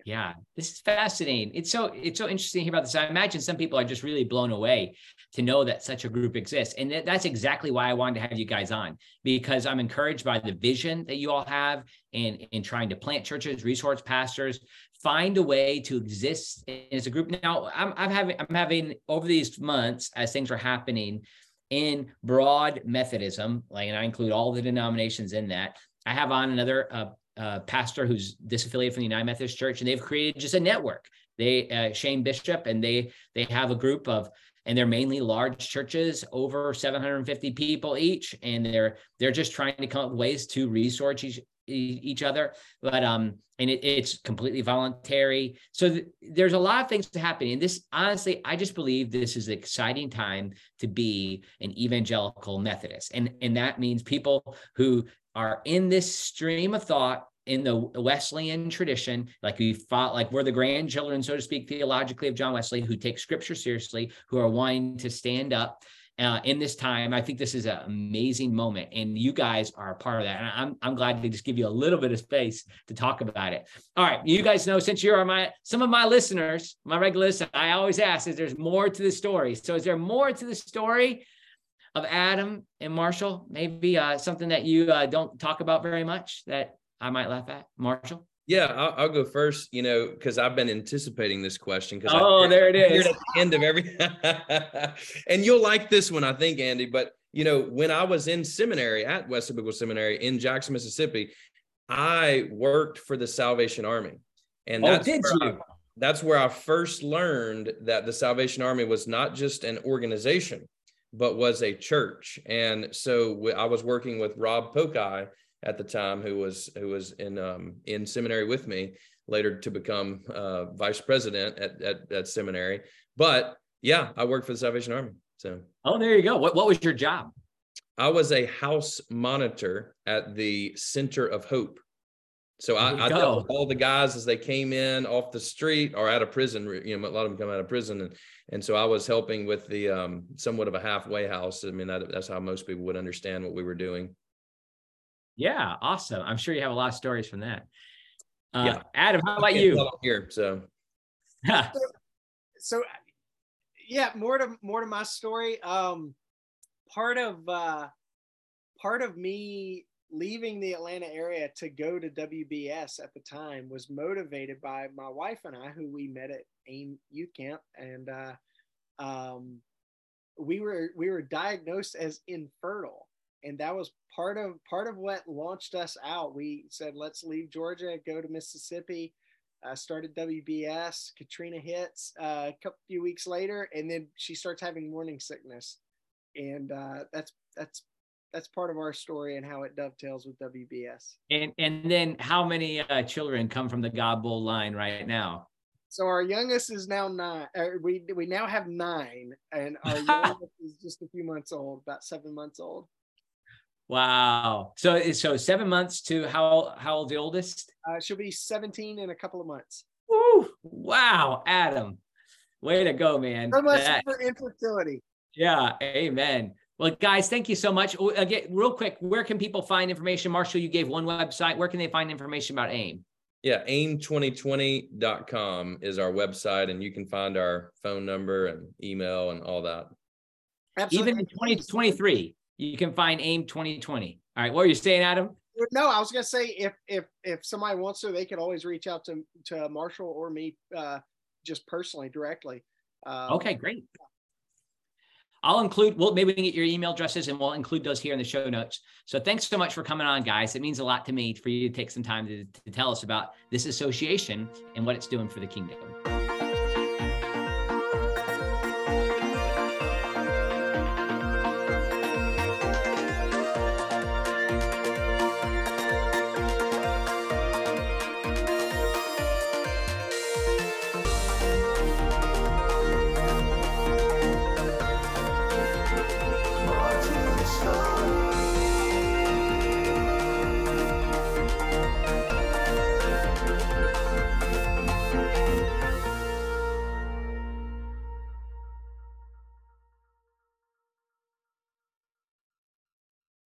yeah. this is fascinating. It's so it's so interesting to hear about this. I imagine some people are just really blown away to know that such a group exists, and that's exactly why I wanted to have you guys on because I'm encouraged by the vision that you all have in in trying to plant churches, resource pastors, find a way to exist as a group. Now, I'm, I'm having I'm having over these months as things are happening in broad Methodism, like and I include all the denominations in that. I have on another uh, uh, pastor who's disaffiliated from the United Methodist Church, and they've created just a network. They uh, Shane Bishop, and they they have a group of and they're mainly large churches over 750 people each and they're they're just trying to come up with ways to resource each each other, but um, and it, it's completely voluntary. So th- there's a lot of things to happen. And this, honestly, I just believe this is an exciting time to be an evangelical Methodist, and and that means people who are in this stream of thought in the Wesleyan tradition, like we fought, like we're the grandchildren, so to speak, theologically of John Wesley, who take scripture seriously, who are wanting to stand up uh, in this time. I think this is an amazing moment, and you guys are a part of that. And I'm I'm glad to just give you a little bit of space to talk about it. All right, you guys know since you are my some of my listeners, my regular listeners, I always ask: Is there's more to the story? So is there more to the story? Of Adam and Marshall, maybe uh, something that you uh, don't talk about very much that I might laugh at. Marshall? Yeah, I'll, I'll go first, you know, because I've been anticipating this question. Because Oh, I, there it is. at the end of every, and you'll like this one, I think, Andy. But you know, when I was in seminary at Wesley Biblical Seminary in Jackson, Mississippi, I worked for the Salvation Army, and Oh, that's did where I- that's where I first learned that the Salvation Army was not just an organization, but was a church. And so I was working with Rob Pokai at the time, who was who was in um, in seminary with me, later to become uh, vice president at, at at seminary. But yeah, I worked for the Salvation Army. So Oh, there you go. What what was your job? I was a house monitor at the Center of Hope. So There I, I dealt with all the guys as they came in off the street or out of prison. You know, a lot of them come out of prison, and and so I was helping with the um, somewhat of a halfway house. I mean, that, that's how most people would understand what we were doing. Yeah, awesome. I'm sure you have a lot of stories from that. Uh, Yeah. Adam, how about you? tell 'em here? So so yeah more to more to my story um part of uh part of me leaving the atlanta area to go to wbs at the time was motivated by my wife and i who we met at aim youth camp and uh um we were we were diagnosed as infertile and that was part of part of what launched us out we said let's leave georgia go to mississippi uh, started WBS. Katrina hits uh, a couple few weeks later, and then she starts having morning sickness, and uh, that's that's that's part of our story and how it dovetails with WBS. and and then how many uh, children come from the Godbold line right now? So our youngest is now nine. Uh, we we now have nine, and our youngest is just a few months old, about seven months old. Wow. So so seven months to how how old the oldest? Uh, she'll be 17 in a couple of months. Woo! Wow, Adam. Way to go, man. So much That- for infertility. yeah, amen. Well, guys, thank you so much. Again, real quick, where can people find information? Marshall, you gave one website. Where can they find information about AIM? yeah, aim2020.com is our website, and you can find our phone number and email and all that. Absolutely. Even in 2023, you can find AIM 2020. All right, what are you saying, Adam? No, I was gonna say if if if somebody wants to, they can always reach out to to Marshall or me, uh, just personally, directly. Um, Okay, great. I'll include, well, maybe we can get your email addresses and we'll include those here in the show notes. So thanks so much for coming on, guys. It means a lot to me for you to take some time to, to tell us about this association and what it's doing for the kingdom.